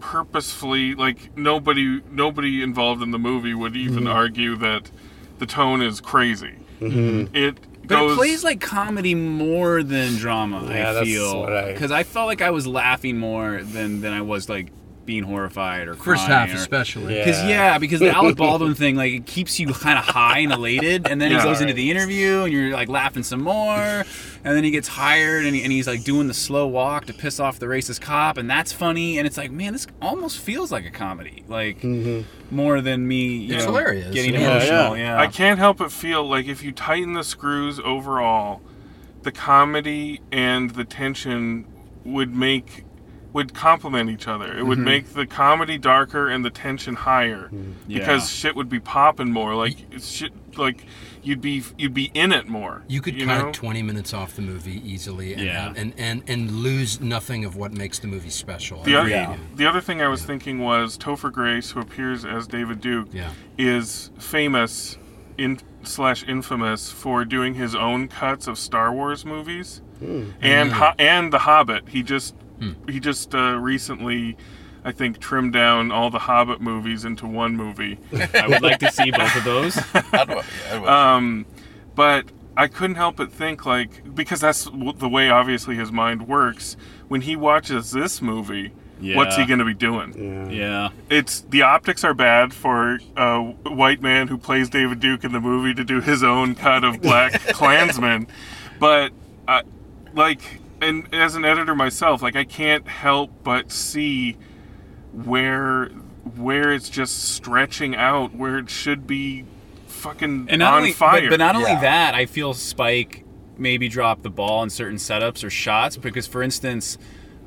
purposefully like nobody nobody involved in the movie would even Mhm. argue that the tone is crazy. Mhm. It But goes it plays like comedy more than drama. Yeah, I feel what I- because I felt like I was laughing more than than I was like being horrified or First half or- especially. Because Yeah. yeah, because the Alec Baldwin thing like it keeps you kind of high and elated, and then Yeah. he goes into the interview and you're like laughing some more, and then he gets hired and, he, and he's like doing the slow walk to piss off the racist cop, and that's funny, and it's like man, this almost feels like a comedy, like mm-hmm. more than me. You It's know, hilarious. Getting Yeah, emotional. Yeah, I can't help but feel like if you tighten the screws overall, the comedy and the tension would make would complement each other. It would Mhm. make the comedy darker and the tension higher Yeah. because shit would be popping more. Like it's shit like you'd be you'd be in it more. You could you cut know? 20 minutes off the movie easily and, Yeah. and, and, and lose nothing of what makes the movie special. The other, agree. the other thing I was thinking was Topher Grace, who appears as David Duke, Yeah. is famous in slash infamous for doing his own cuts of Star Wars movies and Mm. Ho- and The Hobbit. He just Hmm. he just uh, recently I think, trimmed down all the Hobbit movies into one movie. I would like to see both of those. um, but I couldn't help but think, like, because that's the way obviously his mind works. When he watches this movie, what's he going to be doing? Yeah. yeah. It's the optics are bad for a white man who plays David Duke in the movie to do his own cut of Black Klansman, but uh, like, and as an editor myself, like I can't help but see where where it's just stretching out where it should be fucking And not on only, fire. But, but not only that, I feel Spike maybe dropped the ball in certain setups or shots because, for instance,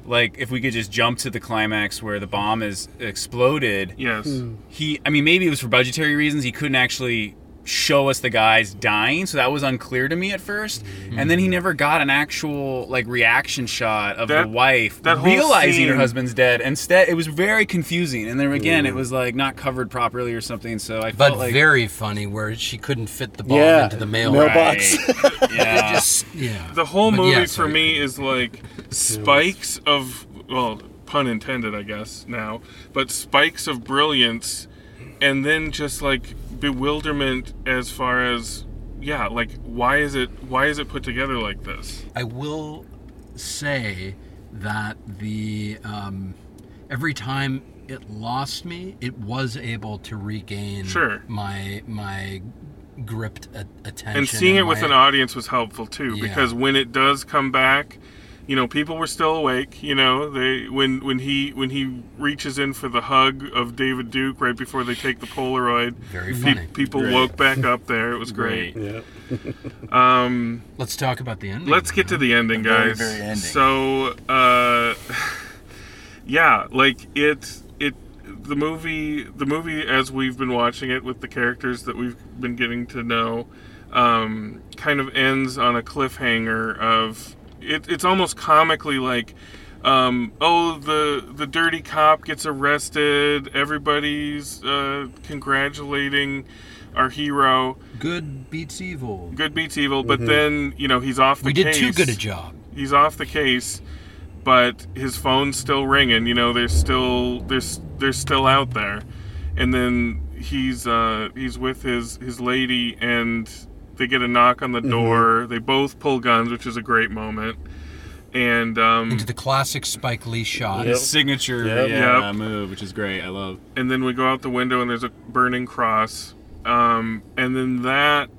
like if we could just jump to the climax where the bomb is exploded. Yes. He, I mean, maybe it was for budgetary reasons. He couldn't actually show us the guys dying, so that was unclear to me at 1st And then he hmm. never got an actual like reaction shot of That- the wife that whole realizing her husband's dead. Instead, it was very confusing. And then again, Yeah. it was like not covered properly or something. So I But felt like very funny where she couldn't fit the bomb Yeah, into the mail mailbox. Right. Yeah. Just yeah. The whole But movie yeah, for me is like spikes of well, pun intended, I guess now, but spikes of brilliance, and then just like bewilderment as far as yeah, like why is it why is it put together like this? I will say that the um, every time it lost me, it was able to regain Sure. my my gripped a- attention. and seeing it my- with an audience was helpful too Yeah. because when it does come back you know people were still awake you know they when when he when he reaches in for the hug of david duke right before they take the polaroid Very pe- people Great. woke back up there it was great, Great. um Let's talk about the ending. let's get to the ending The very, guys very ending. so uh yeah like it it the movie the movie as we've been watching it with the characters that we've been getting to know um kind of ends on a cliffhanger of it, it's almost comically like um, oh the the dirty cop gets arrested everybody's uh, congratulating our hero Good beats evil. good beats evil but Mhm. then you know he's off the case. We did case too good a job. he's off the case but his phone's still ringing you know they're still they're, they're still out there and then he's uh he's with his his lady and they get a knock on the Mhm. door they both pull guns which is a great moment and um Into the classic Spike Lee shot. His signature Yep. yeah, Yep. move, which is great. I love. and then we go out the window and there's a burning cross um, and then that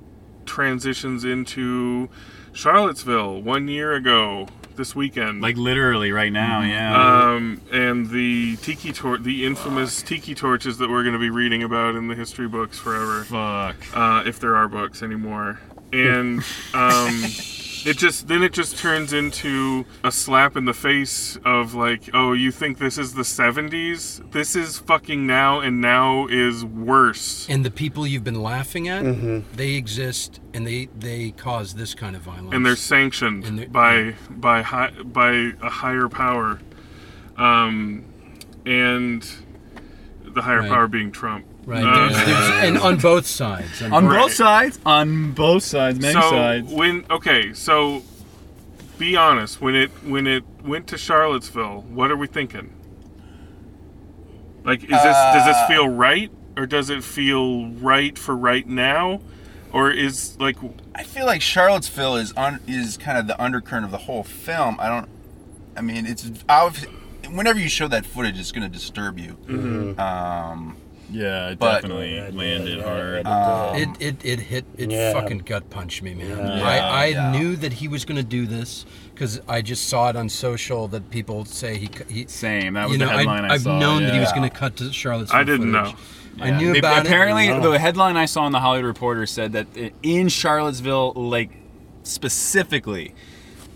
transitions into charlottesville one year ago this weekend Like literally right now, yeah. um, and the tiki torch, the infamous tiki torches that we're going to be reading about in the history books forever Fuck. uh, if there are books anymore and um, it just then it just turns into a slap in the face of like oh you think this is the 70s this is fucking now and now is worse And the people you've been laughing at, Mhm. they exist and they they cause this kind of violence. and they're sanctioned by by high, by a higher power um, and the higher Right. power being Trump Right. Uh, There's, there's, and on both sides. On Right. both sides. On both sides. Many so sides. when okay, so be honest. When it when it went to Charlottesville, what are we thinking? Like, is this does this Uh, feel right, or does it feel right for right now, or is like I feel like Charlottesville is on is kind of the undercurrent of the whole film. I don't. I mean, it's obv- whenever you show that footage, it's going to disturb you. Mhm. Um, yeah, it but- definitely landed hard. Um, it, it it hit it Yeah. fucking gut punched me, man. Yeah. I, I Yeah. knew that he was going to do this because I just saw it on social that people say he. he Same. That was you know, the headline I, I've saw. known that he was going to cut to Charlottesville. I didn't footage. know. I knew They- about apparently, it. the headline I saw in the Hollywood Reporter said that in Charlottesville, like specifically,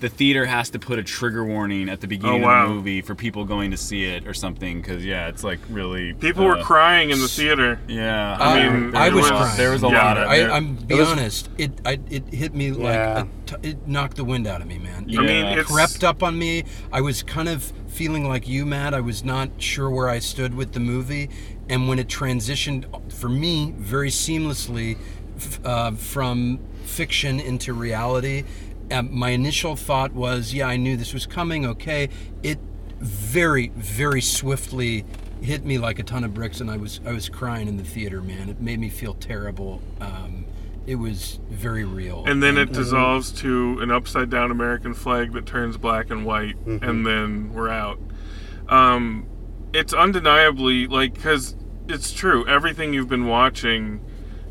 the theater has to put a trigger warning at the beginning Oh, wow. of the movie for people going to see it or something. Because yeah, it's like really people were uh, crying in the theater? Yeah, I mean, I was, was- crying. There was a Yeah. lot of. I, i'm be it was- honest. It I, it hit me like Yeah. a t- it knocked the wind out of me, man. I mean, it crept up on me. I was kind of feeling like you, Matt. I was not sure where I stood with the movie, and when it transitioned for me very seamlessly uh, from fiction into reality. Um, my initial thought was, yeah, I knew this was coming. Okay, it very, very swiftly hit me like a ton of bricks, and I was I was crying in the theater, man. It made me feel terrible. Um, it was very real. And then it dissolves to an upside down American flag that turns black and white, and then we're out. Um, it's undeniably like because it's true. Everything you've been watching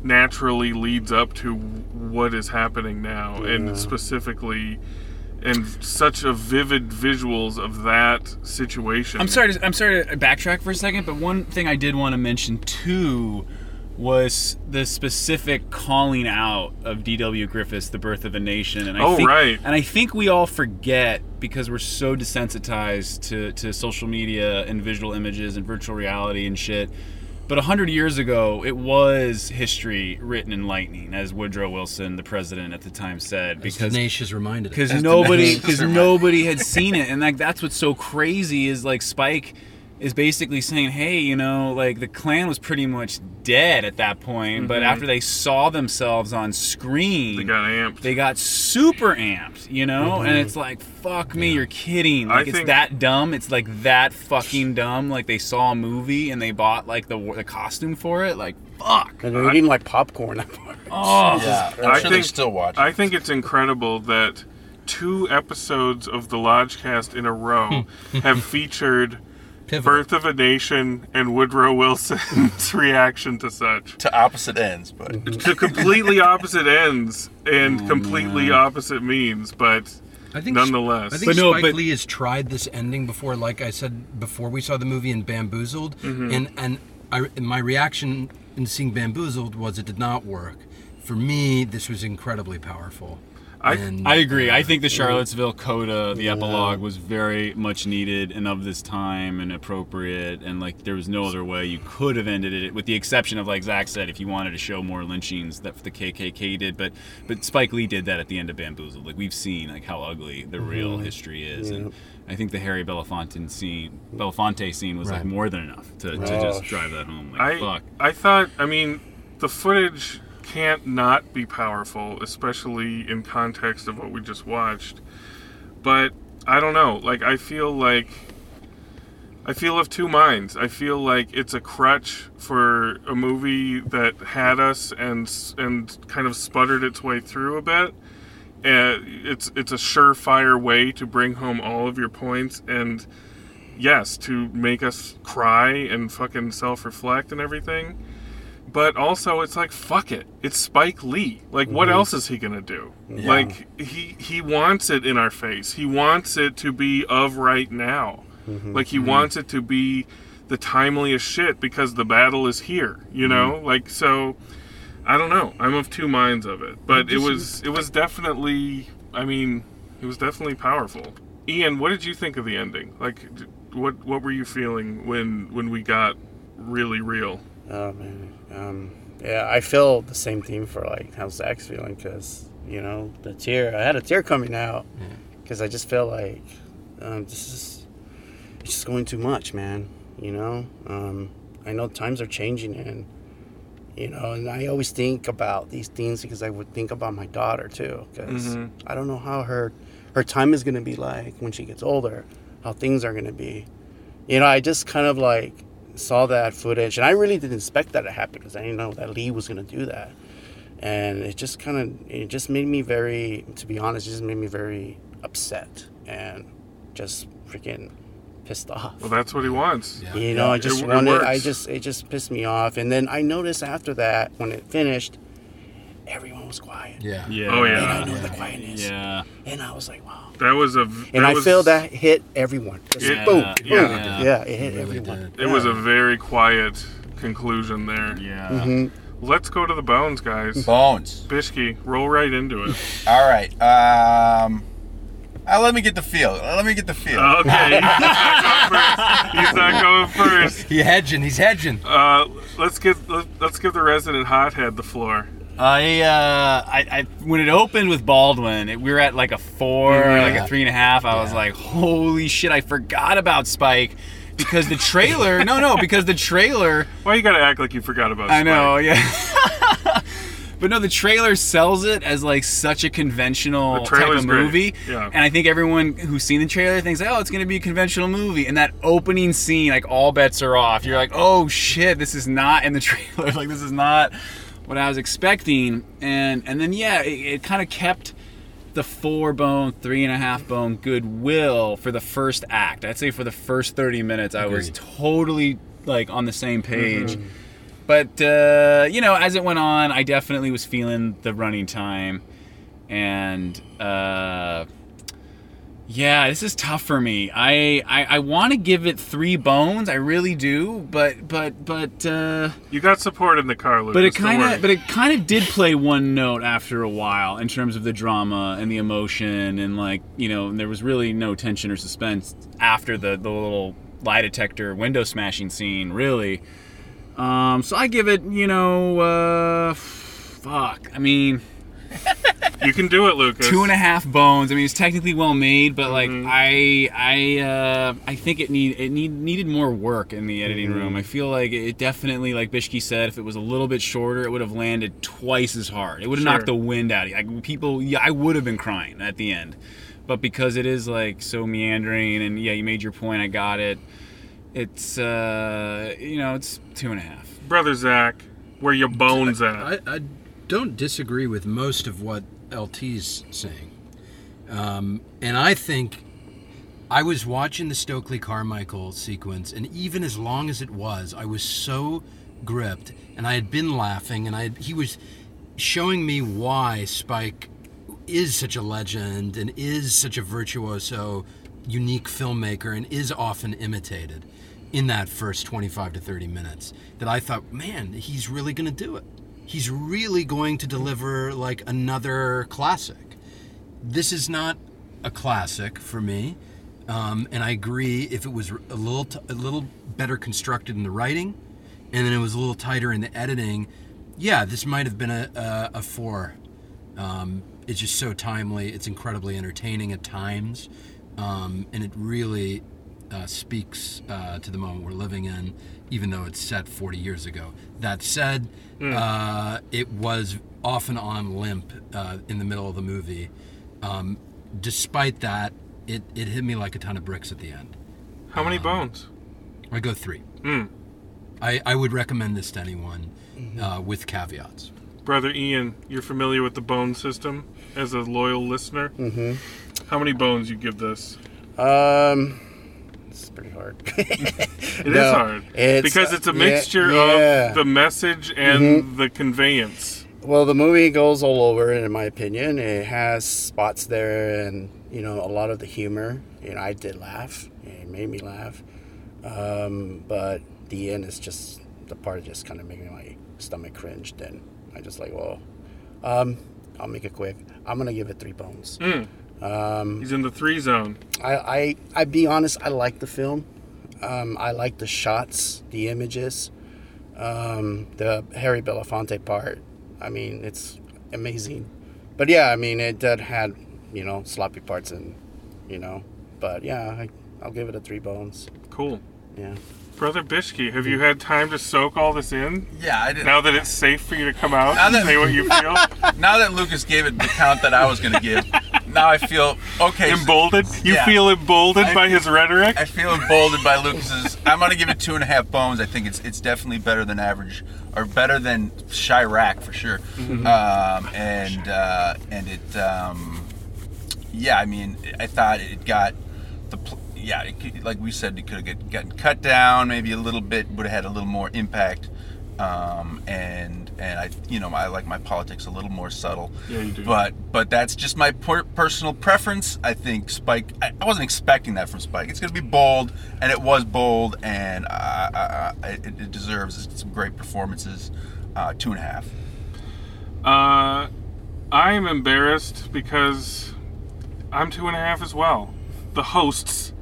naturally leads up to what is happening now, Yeah. and specifically, and such a vivid visuals of that situation. I'm sorry. To, I'm sorry to backtrack for a second, but one thing I did want to mention too was the specific calling out of D.W. Griffiths, "The Birth of a Nation," and I Oh, think, right. and I think we all forget because we're so desensitized to to social media and visual images and virtual reality and shit. But a hundred years ago, it was history written in lightning, as Woodrow Wilson, the president at the time, said. As Because Tenacious reminded us. because nobody because nobody had seen it and like that's what's so crazy is like spike is basically saying hey you know like the Klan was pretty much dead at that point but Mhm. after they saw themselves on screen They got amped. they got super amped you know and Mhm. it's like fuck me you're kidding I like it's think- that dumb it's like that fucking dumb like they saw a movie and they bought like the, the costume for it like fuck And they're eating like popcorn. Oh, I think, still watch. I think it's incredible that two episodes of the Lodgecast in a row have featured Birth of a Nation and Woodrow Wilson's reaction to such. To opposite ends, but to completely opposite ends and completely opposite means, but I think nonetheless. I think Spike Lee has tried this ending before. Like I said before, we saw the movie in Bamboozled, Mhm. and and I, my reaction in seeing Bamboozled was it did not work. For me, this was incredibly powerful. I, And, I agree. I think the Charlottesville coda, the Yeah. epilogue, was very much needed and of this time and appropriate. And like, there was no other way you could have ended it, with the exception of like Zach said, if you wanted to show more lynchings that the KKK did. But but Spike Lee did that at the end of Bamboozled. Like we've seen like how ugly the real Mhm. history is, Yeah. and I think the Harry Belafonte scene, Belafonte scene, was like more than enough to, to just drive that home. Like I fuck. I thought I mean the footage can't not be powerful, especially in context of what we just watched. But I don't know. Like I feel like I feel of two minds. I feel like it's a crutch for a movie that had us and and kind of sputtered its way through a bit. And it's it's a surefire way to bring home all of your points and yes, to make us cry and fucking self-reflect and everything. But also, it's like fuck it. It's Spike Lee. Like, what Mhm. else is he gonna do? Yeah. Like, he he wants it in our face. He wants it to be of right now. Mhm. Like, he Mhm. wants it to be the timeliest shit because the battle is here. You know, like so. I don't know. I'm of two minds of it, but it was it was definitely. I mean, it was definitely powerful. Ian, what did you think of the ending? Like, what what were you feeling when when we got really real? Oh man, um, yeah, I feel the same thing for like how Zach's feeling because you know the tear. I had a tear coming out because I just feel like um, this is it's just going too much, man. You know, um, I know times are changing and you know, and I always think about these things because I would think about my daughter too because Mhm. I don't know how her her time is gonna be like when she gets older, how things are gonna be. You know, I just kind of like saw that footage, and I really didn't expect that to happen because I didn't know that Lee was gonna do that, and it just kind of it just made me very, to be honest, it just made me very upset and just freaking pissed off. Well, that's what he wants. You know, I just It- it. I just it just pissed me off, and then I noticed after that when it finished, everyone was quiet. Yeah. Yeah. Oh, yeah. And I know the quietness. Yeah. And I was like, wow. That was a. And I was, feel that hit everyone. Just It- boom, yeah. boom. Yeah. Yeah. it hit everyone. It was a very quiet conclusion there. Yeah. Mhm. Let's go to the bones, guys. Bones. Bishki, roll right into it. All right. Um, uh, let me get the feel. Let me get the feel. Okay. He's not going first. He's not going first. He's hedging. He's hedging. Uh, let's get let's give the resident hothead the floor. I, uh, I, I, when it opened with Baldwin, it, we were at like a four, Yeah. like a three and a half. I was like, holy shit, I forgot about Spike because the trailer. no, no, because the trailer. Why you gotta act like you forgot about? Spike? I know, yeah. But no, the trailer sells it as like such a conventional type of great. movie. Yeah. And I think everyone who's seen the trailer thinks, oh, it's to be a conventional movie. And that opening scene, like all bets are off. You're like, oh shit, this is not in the trailer. like this is not what I was expecting. And and then yeah, it, it kind of kept the four bone, three and a half bone goodwill for the first act. I'd say for the first 30 minutes, I was totally like on the same page. Mhm. But uh, you know, as it went on, I definitely was feeling the running time, and uh, yeah, this is tough for me. I I, I want to give it three bones, I really do, but but but uh, You got support in the car, Lucas. but it kind of but it kind of did play one note after a while in terms of the drama and the emotion and like you know there was really no tension or suspense after the the little lie detector window smashing scene really. Um, so I give it you know uh, fuck. I mean. You can do it, Lucas. Two and a half bones. I mean, it's technically well made, but like Mm-hmm. I, I, uh, I think it need it need needed more work in the editing Mm-hmm. room. I feel like it definitely, like Bishki said, if it was a little bit shorter, it would have landed twice as hard. It would have Sure. knocked the wind out of you. Like people, yeah, I would have been crying at the end, but because it is like so meandering, and yeah, you made your point. I got it. It's uh, you know, it's two and a half. Brother Zach, where your bones at? I, I don't disagree with most of what LT's saying. Um, and I think I was watching the Stokely Carmichael sequence, and even as long as it was, I was so gripped, and I had been laughing, and I had, he was showing me why Spike is such a legend and is such a virtuoso, unique filmmaker, and is often imitated in that first 25 to 30 minutes. That I thought, man, he's really going to do it. He's really going to deliver like another classic. This is not a classic for me, um, and I agree. If it was a little t- a little better constructed in the writing, and then it was a little tighter in the editing, yeah, this might have been a a, a four. Um, it's just so timely. It's incredibly entertaining at times, um, and it really uh, speaks uh, to the moment we're living in, even though it's set 40 years ago. That said, Mm. uh, it was often on limp uh, in the middle of the movie. Um, despite that, it, it hit me like a ton of bricks at the end. How many bones? I go three. Mm. I, I would recommend this to anyone uh, with caveats. Brother Ian, you're familiar with the bone system as a loyal listener. Mhm. How many bones you give this? Um, it's pretty hard. It is No, hard it's, because it's a mixture yeah. of the message and Mhm. the conveyance. Well, the movie goes all over, in my opinion. It has spots there, and you know, a lot of the humor. You know, I did laugh. It made me laugh. Um, but the end is just the part just kind of made my stomach cringe. Then I just like, well, um, I'll make it quick. I'm gonna give it three bones. Mm. Um, He's in the three zone. I, I, I be honest, I like the film. Um, I like the shots, the images, um, the Harry Belafonte part. I mean, it's amazing. But yeah, I mean, it did had, you know, sloppy parts and, you know, but yeah, I, I'll give it a three bones. Cool. Yeah. Brother Bishke, have you had time to soak all this in? Yeah, I did. Now that it's safe for you to come out Now and that- say what you feel? now that Lucas gave it the count that I was going to give, now I feel okay. Emboldened? You Yeah. feel emboldened I- by his rhetoric? I feel emboldened by Lucas's. I'm going to give it two and a half bones. I think it's it's definitely better than average, or better than Chi-Raq for sure. Mhm. Um, and uh, and it, um, yeah, I mean, I thought it got the. Pl- yeah, it, could- like we said, it could have gotten cut down, maybe a little bit, would have had a little more impact. Um, and and I, you know, I like my politics a little more subtle. Yeah, you do. But but that's just my per- personal preference. I think Spike. I, I wasn't expecting that from Spike. It's going to be bold, and it was bold, and uh, uh, it, it deserves some great performances. Uh, two and a half. Uh, I am embarrassed because I'm two and a half as well. The hosts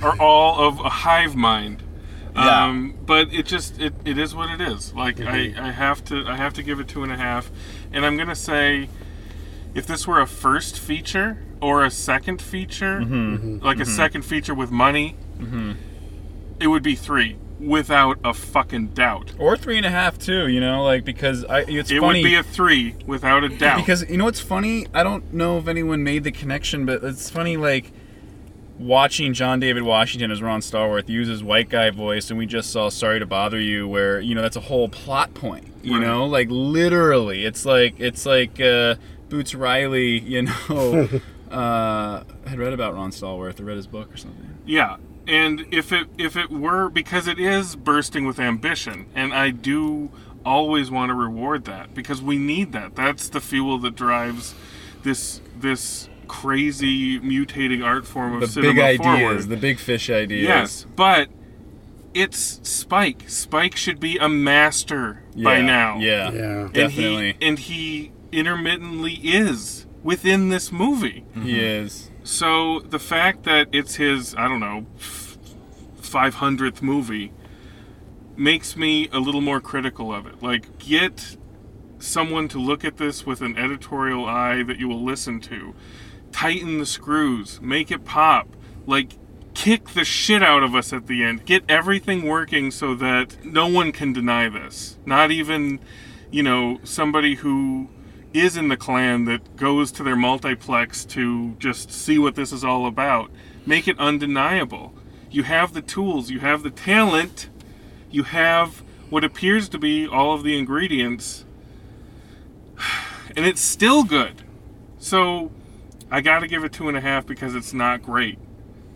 are all of a hive mind. Yeah. Um, but it just it, it is what it is. Like Mhm. I, I have to I have to give it two and a half, and I'm gonna say, if this were a first feature or a second feature, Mhm. like a Mhm. second feature with money, Mhm. it would be three. without a fucking doubt. Or three and a half too, you know, like because I it's it funny. would be a three without a doubt. Because you know what's funny? I don't know if anyone made the connection, but it's funny like watching John David Washington as Ron Stallworth use his white guy voice, and we just saw "Sorry to Bother You," where you know that's a whole plot point. You Right. know, like literally, it's like it's like uh, Boots Riley. You know, uh, had read about Ron Stallworth. I read his book or something. Yeah, and if it if it were because it is bursting with ambition, and I do always want to reward that because we need that. That's the fuel that drives this this crazy mutating art form of The cinema big ideas, forward. the big fish ideas. Yes, but it's Spike. Spike should be a master by now. yeah, Yeah. and definitely. He, and he intermittently is within this movie. He mm-hmm. is. So the fact that it's his, I don't know, five hundredth movie makes me a little more critical of it. Like, get someone to look at this with an editorial eye that you will listen to. Tighten the screws, make it pop. Like, kick the shit out of us at the end. Get everything working so that no one can deny this. Not even, you know, somebody who is in the Klan that goes to their multiplex to just see what this is all about. Make it undeniable. You have the tools, you have the talent, you have what appears to be all of the ingredients, and it's still good. So I gotta give it two and a half because it's not great.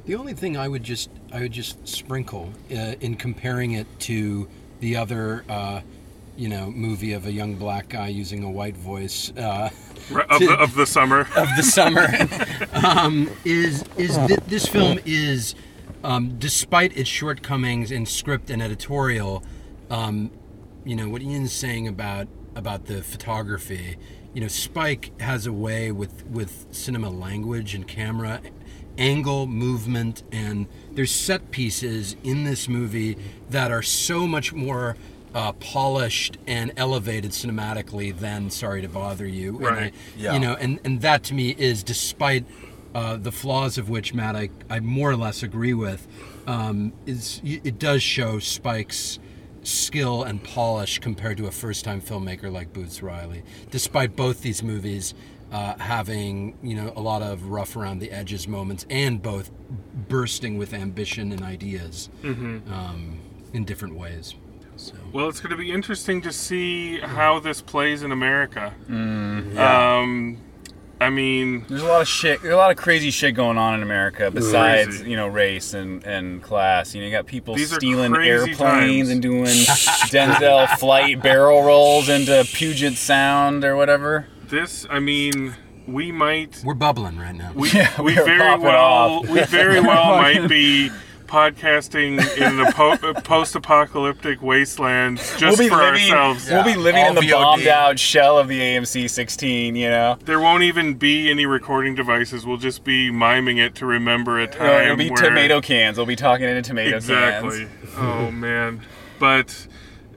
The only thing I would just I would just sprinkle uh, in comparing it to the other uh, you know movie of a young black guy using a white voice uh, of the- of the summer. of the summer um, is is th- this film is um, despite its shortcomings in script and editorial um, you know what Ian's saying about about the photography you know Spike has a way with with cinema language and camera angle movement and there's set pieces in this movie that are so much more uh, polished and elevated cinematically than sorry to bother you And I- Right. Yeah. you know and and that to me is despite uh, the flaws of which Matt I, I more or less agree with um, is it does show Spike's skill and polish compared to a first-time filmmaker like Boots Riley. Despite both these movies uh, having you know a lot of rough around the edges moments and both bursting with ambition and ideas Mhm. um, in different ways. So. Well, it's going to be interesting to see how this plays in America. yeah. Um, I mean, There's a lot of shit. There's a lot of crazy shit going on in America besides Crazy. you know race and, and class. You know, you got people These stealing airplanes times. and doing Denzel flight barrel rolls into Puget Sound or whatever. this, I mean, we might. We're bubbling right now. We, Yeah, we we very well, off. we very well might be podcasting in the po- post-apocalyptic wasteland just we'll be for living, ourselves. We'll be living in the VOD. bombed out shell of the AMC 16. You know, There won't even be any recording devices. We'll just be miming it to remember a No, time. it'll be where- tomato cans. We'll be talking into tomato exactly. cans. oh man. But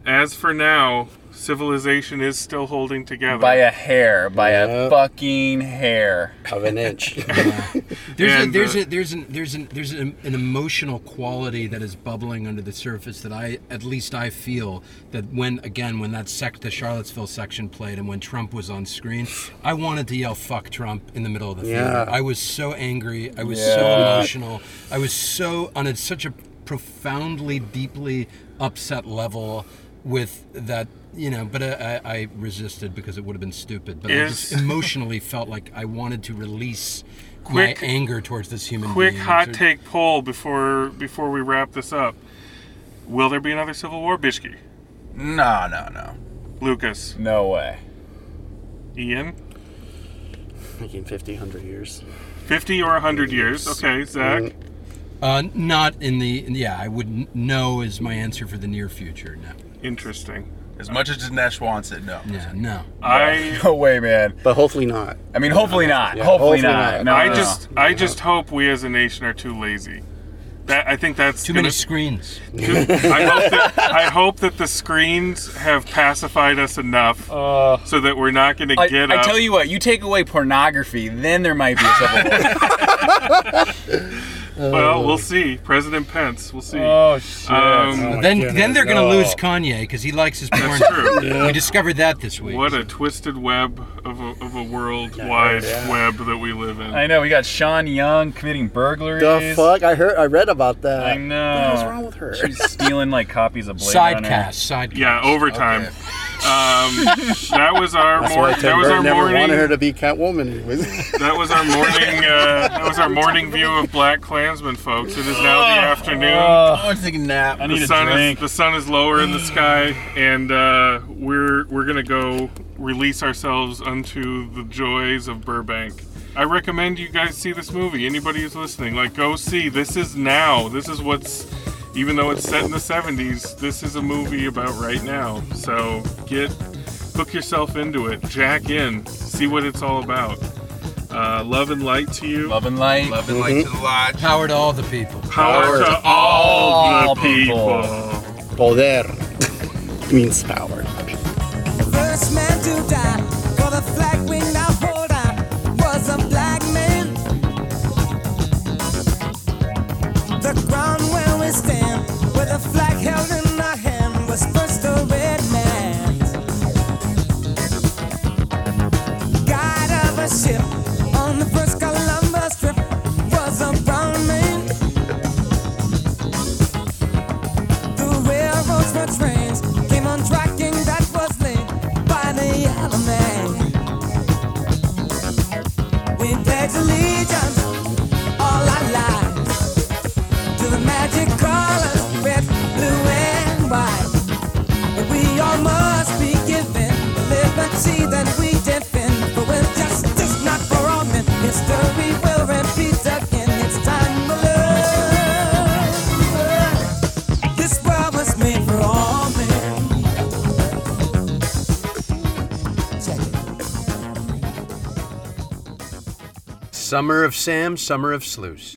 as for now, civilization is still holding together. By a hair, by a Yep. fucking hair. of an inch. There's a, And, there's uh, a there's an there's an there's an, an emotional quality that is bubbling under the surface that I at least I feel that when again when that sec the Charlottesville section played and when Trump was on screen, I wanted to yell "fuck Trump" in the middle of the theater. Yeah. I was so angry. I was so Yeah. emotional. I was so on a, such a profoundly, deeply upset level with that. You know, but I, I I resisted because it would have been stupid. But I just emotionally felt like I wanted to release Quick- my anger towards this human Quick being. hot So- take poll before before we wrap this up. Will there be another Civil War, Bishki? No, no, no. Lucas, No way. Ian, Like in 50, 100 years. fifty or hundred years? Okay, Zach. Uh, not in the yeah. I would n- know is my answer for the near future. No. Interesting. As much as Dinesh wants it, no. Yeah. No. I No way, man. But hopefully not. I mean, hopefully not. Yeah, hopefully, hopefully not. not. No, I no, no. just I just hope we as a nation are too lazy. That I think that's Too gonna- many screens. too- I hope that I hope that the screens have pacified us enough uh, so that we're not going to get I up. tell you what, you take away pornography, then there might be a civil war. Well, we'll see. President Pence. We'll see. Oh, shit. Um, then then they're going to lose Kanye because he likes his porn. That's true. We discovered that this week. What a twisted web of a, of a worldwide Yeah. web that we live in. I know we got Sean Young committing burglaries. The fuck? I heard. I read about that. I know. What's wrong with her? She's stealing like copies of Blade Runner. Sidecast, sidecast. Yeah, overtime. Um, that was our That's mor- why that was our Burton never morning. wanted her to be Catwoman. That was our morning. Uh, that was our morning view of Black Klansman, folks. It is now the afternoon. Oh, I want to take a nap. I need the a sun drink. is the sun is lower in the sky, and uh, we're we're gonna go release ourselves unto the joys of Burbank. I recommend you guys see this movie. Anybody who's listening, like, go see. This is now. This is what's. Even though it's set in the 70s, this is a movie about right now. So get hook yourself into it. Jack in. See what it's all about. Uh, love and light to you. Love and light. Love and light to the lodge. Power to all the people. Power, to all, the people. Poder means power. First man to die for the flag we now We pledge Summer of Sam, Summer of Sluice.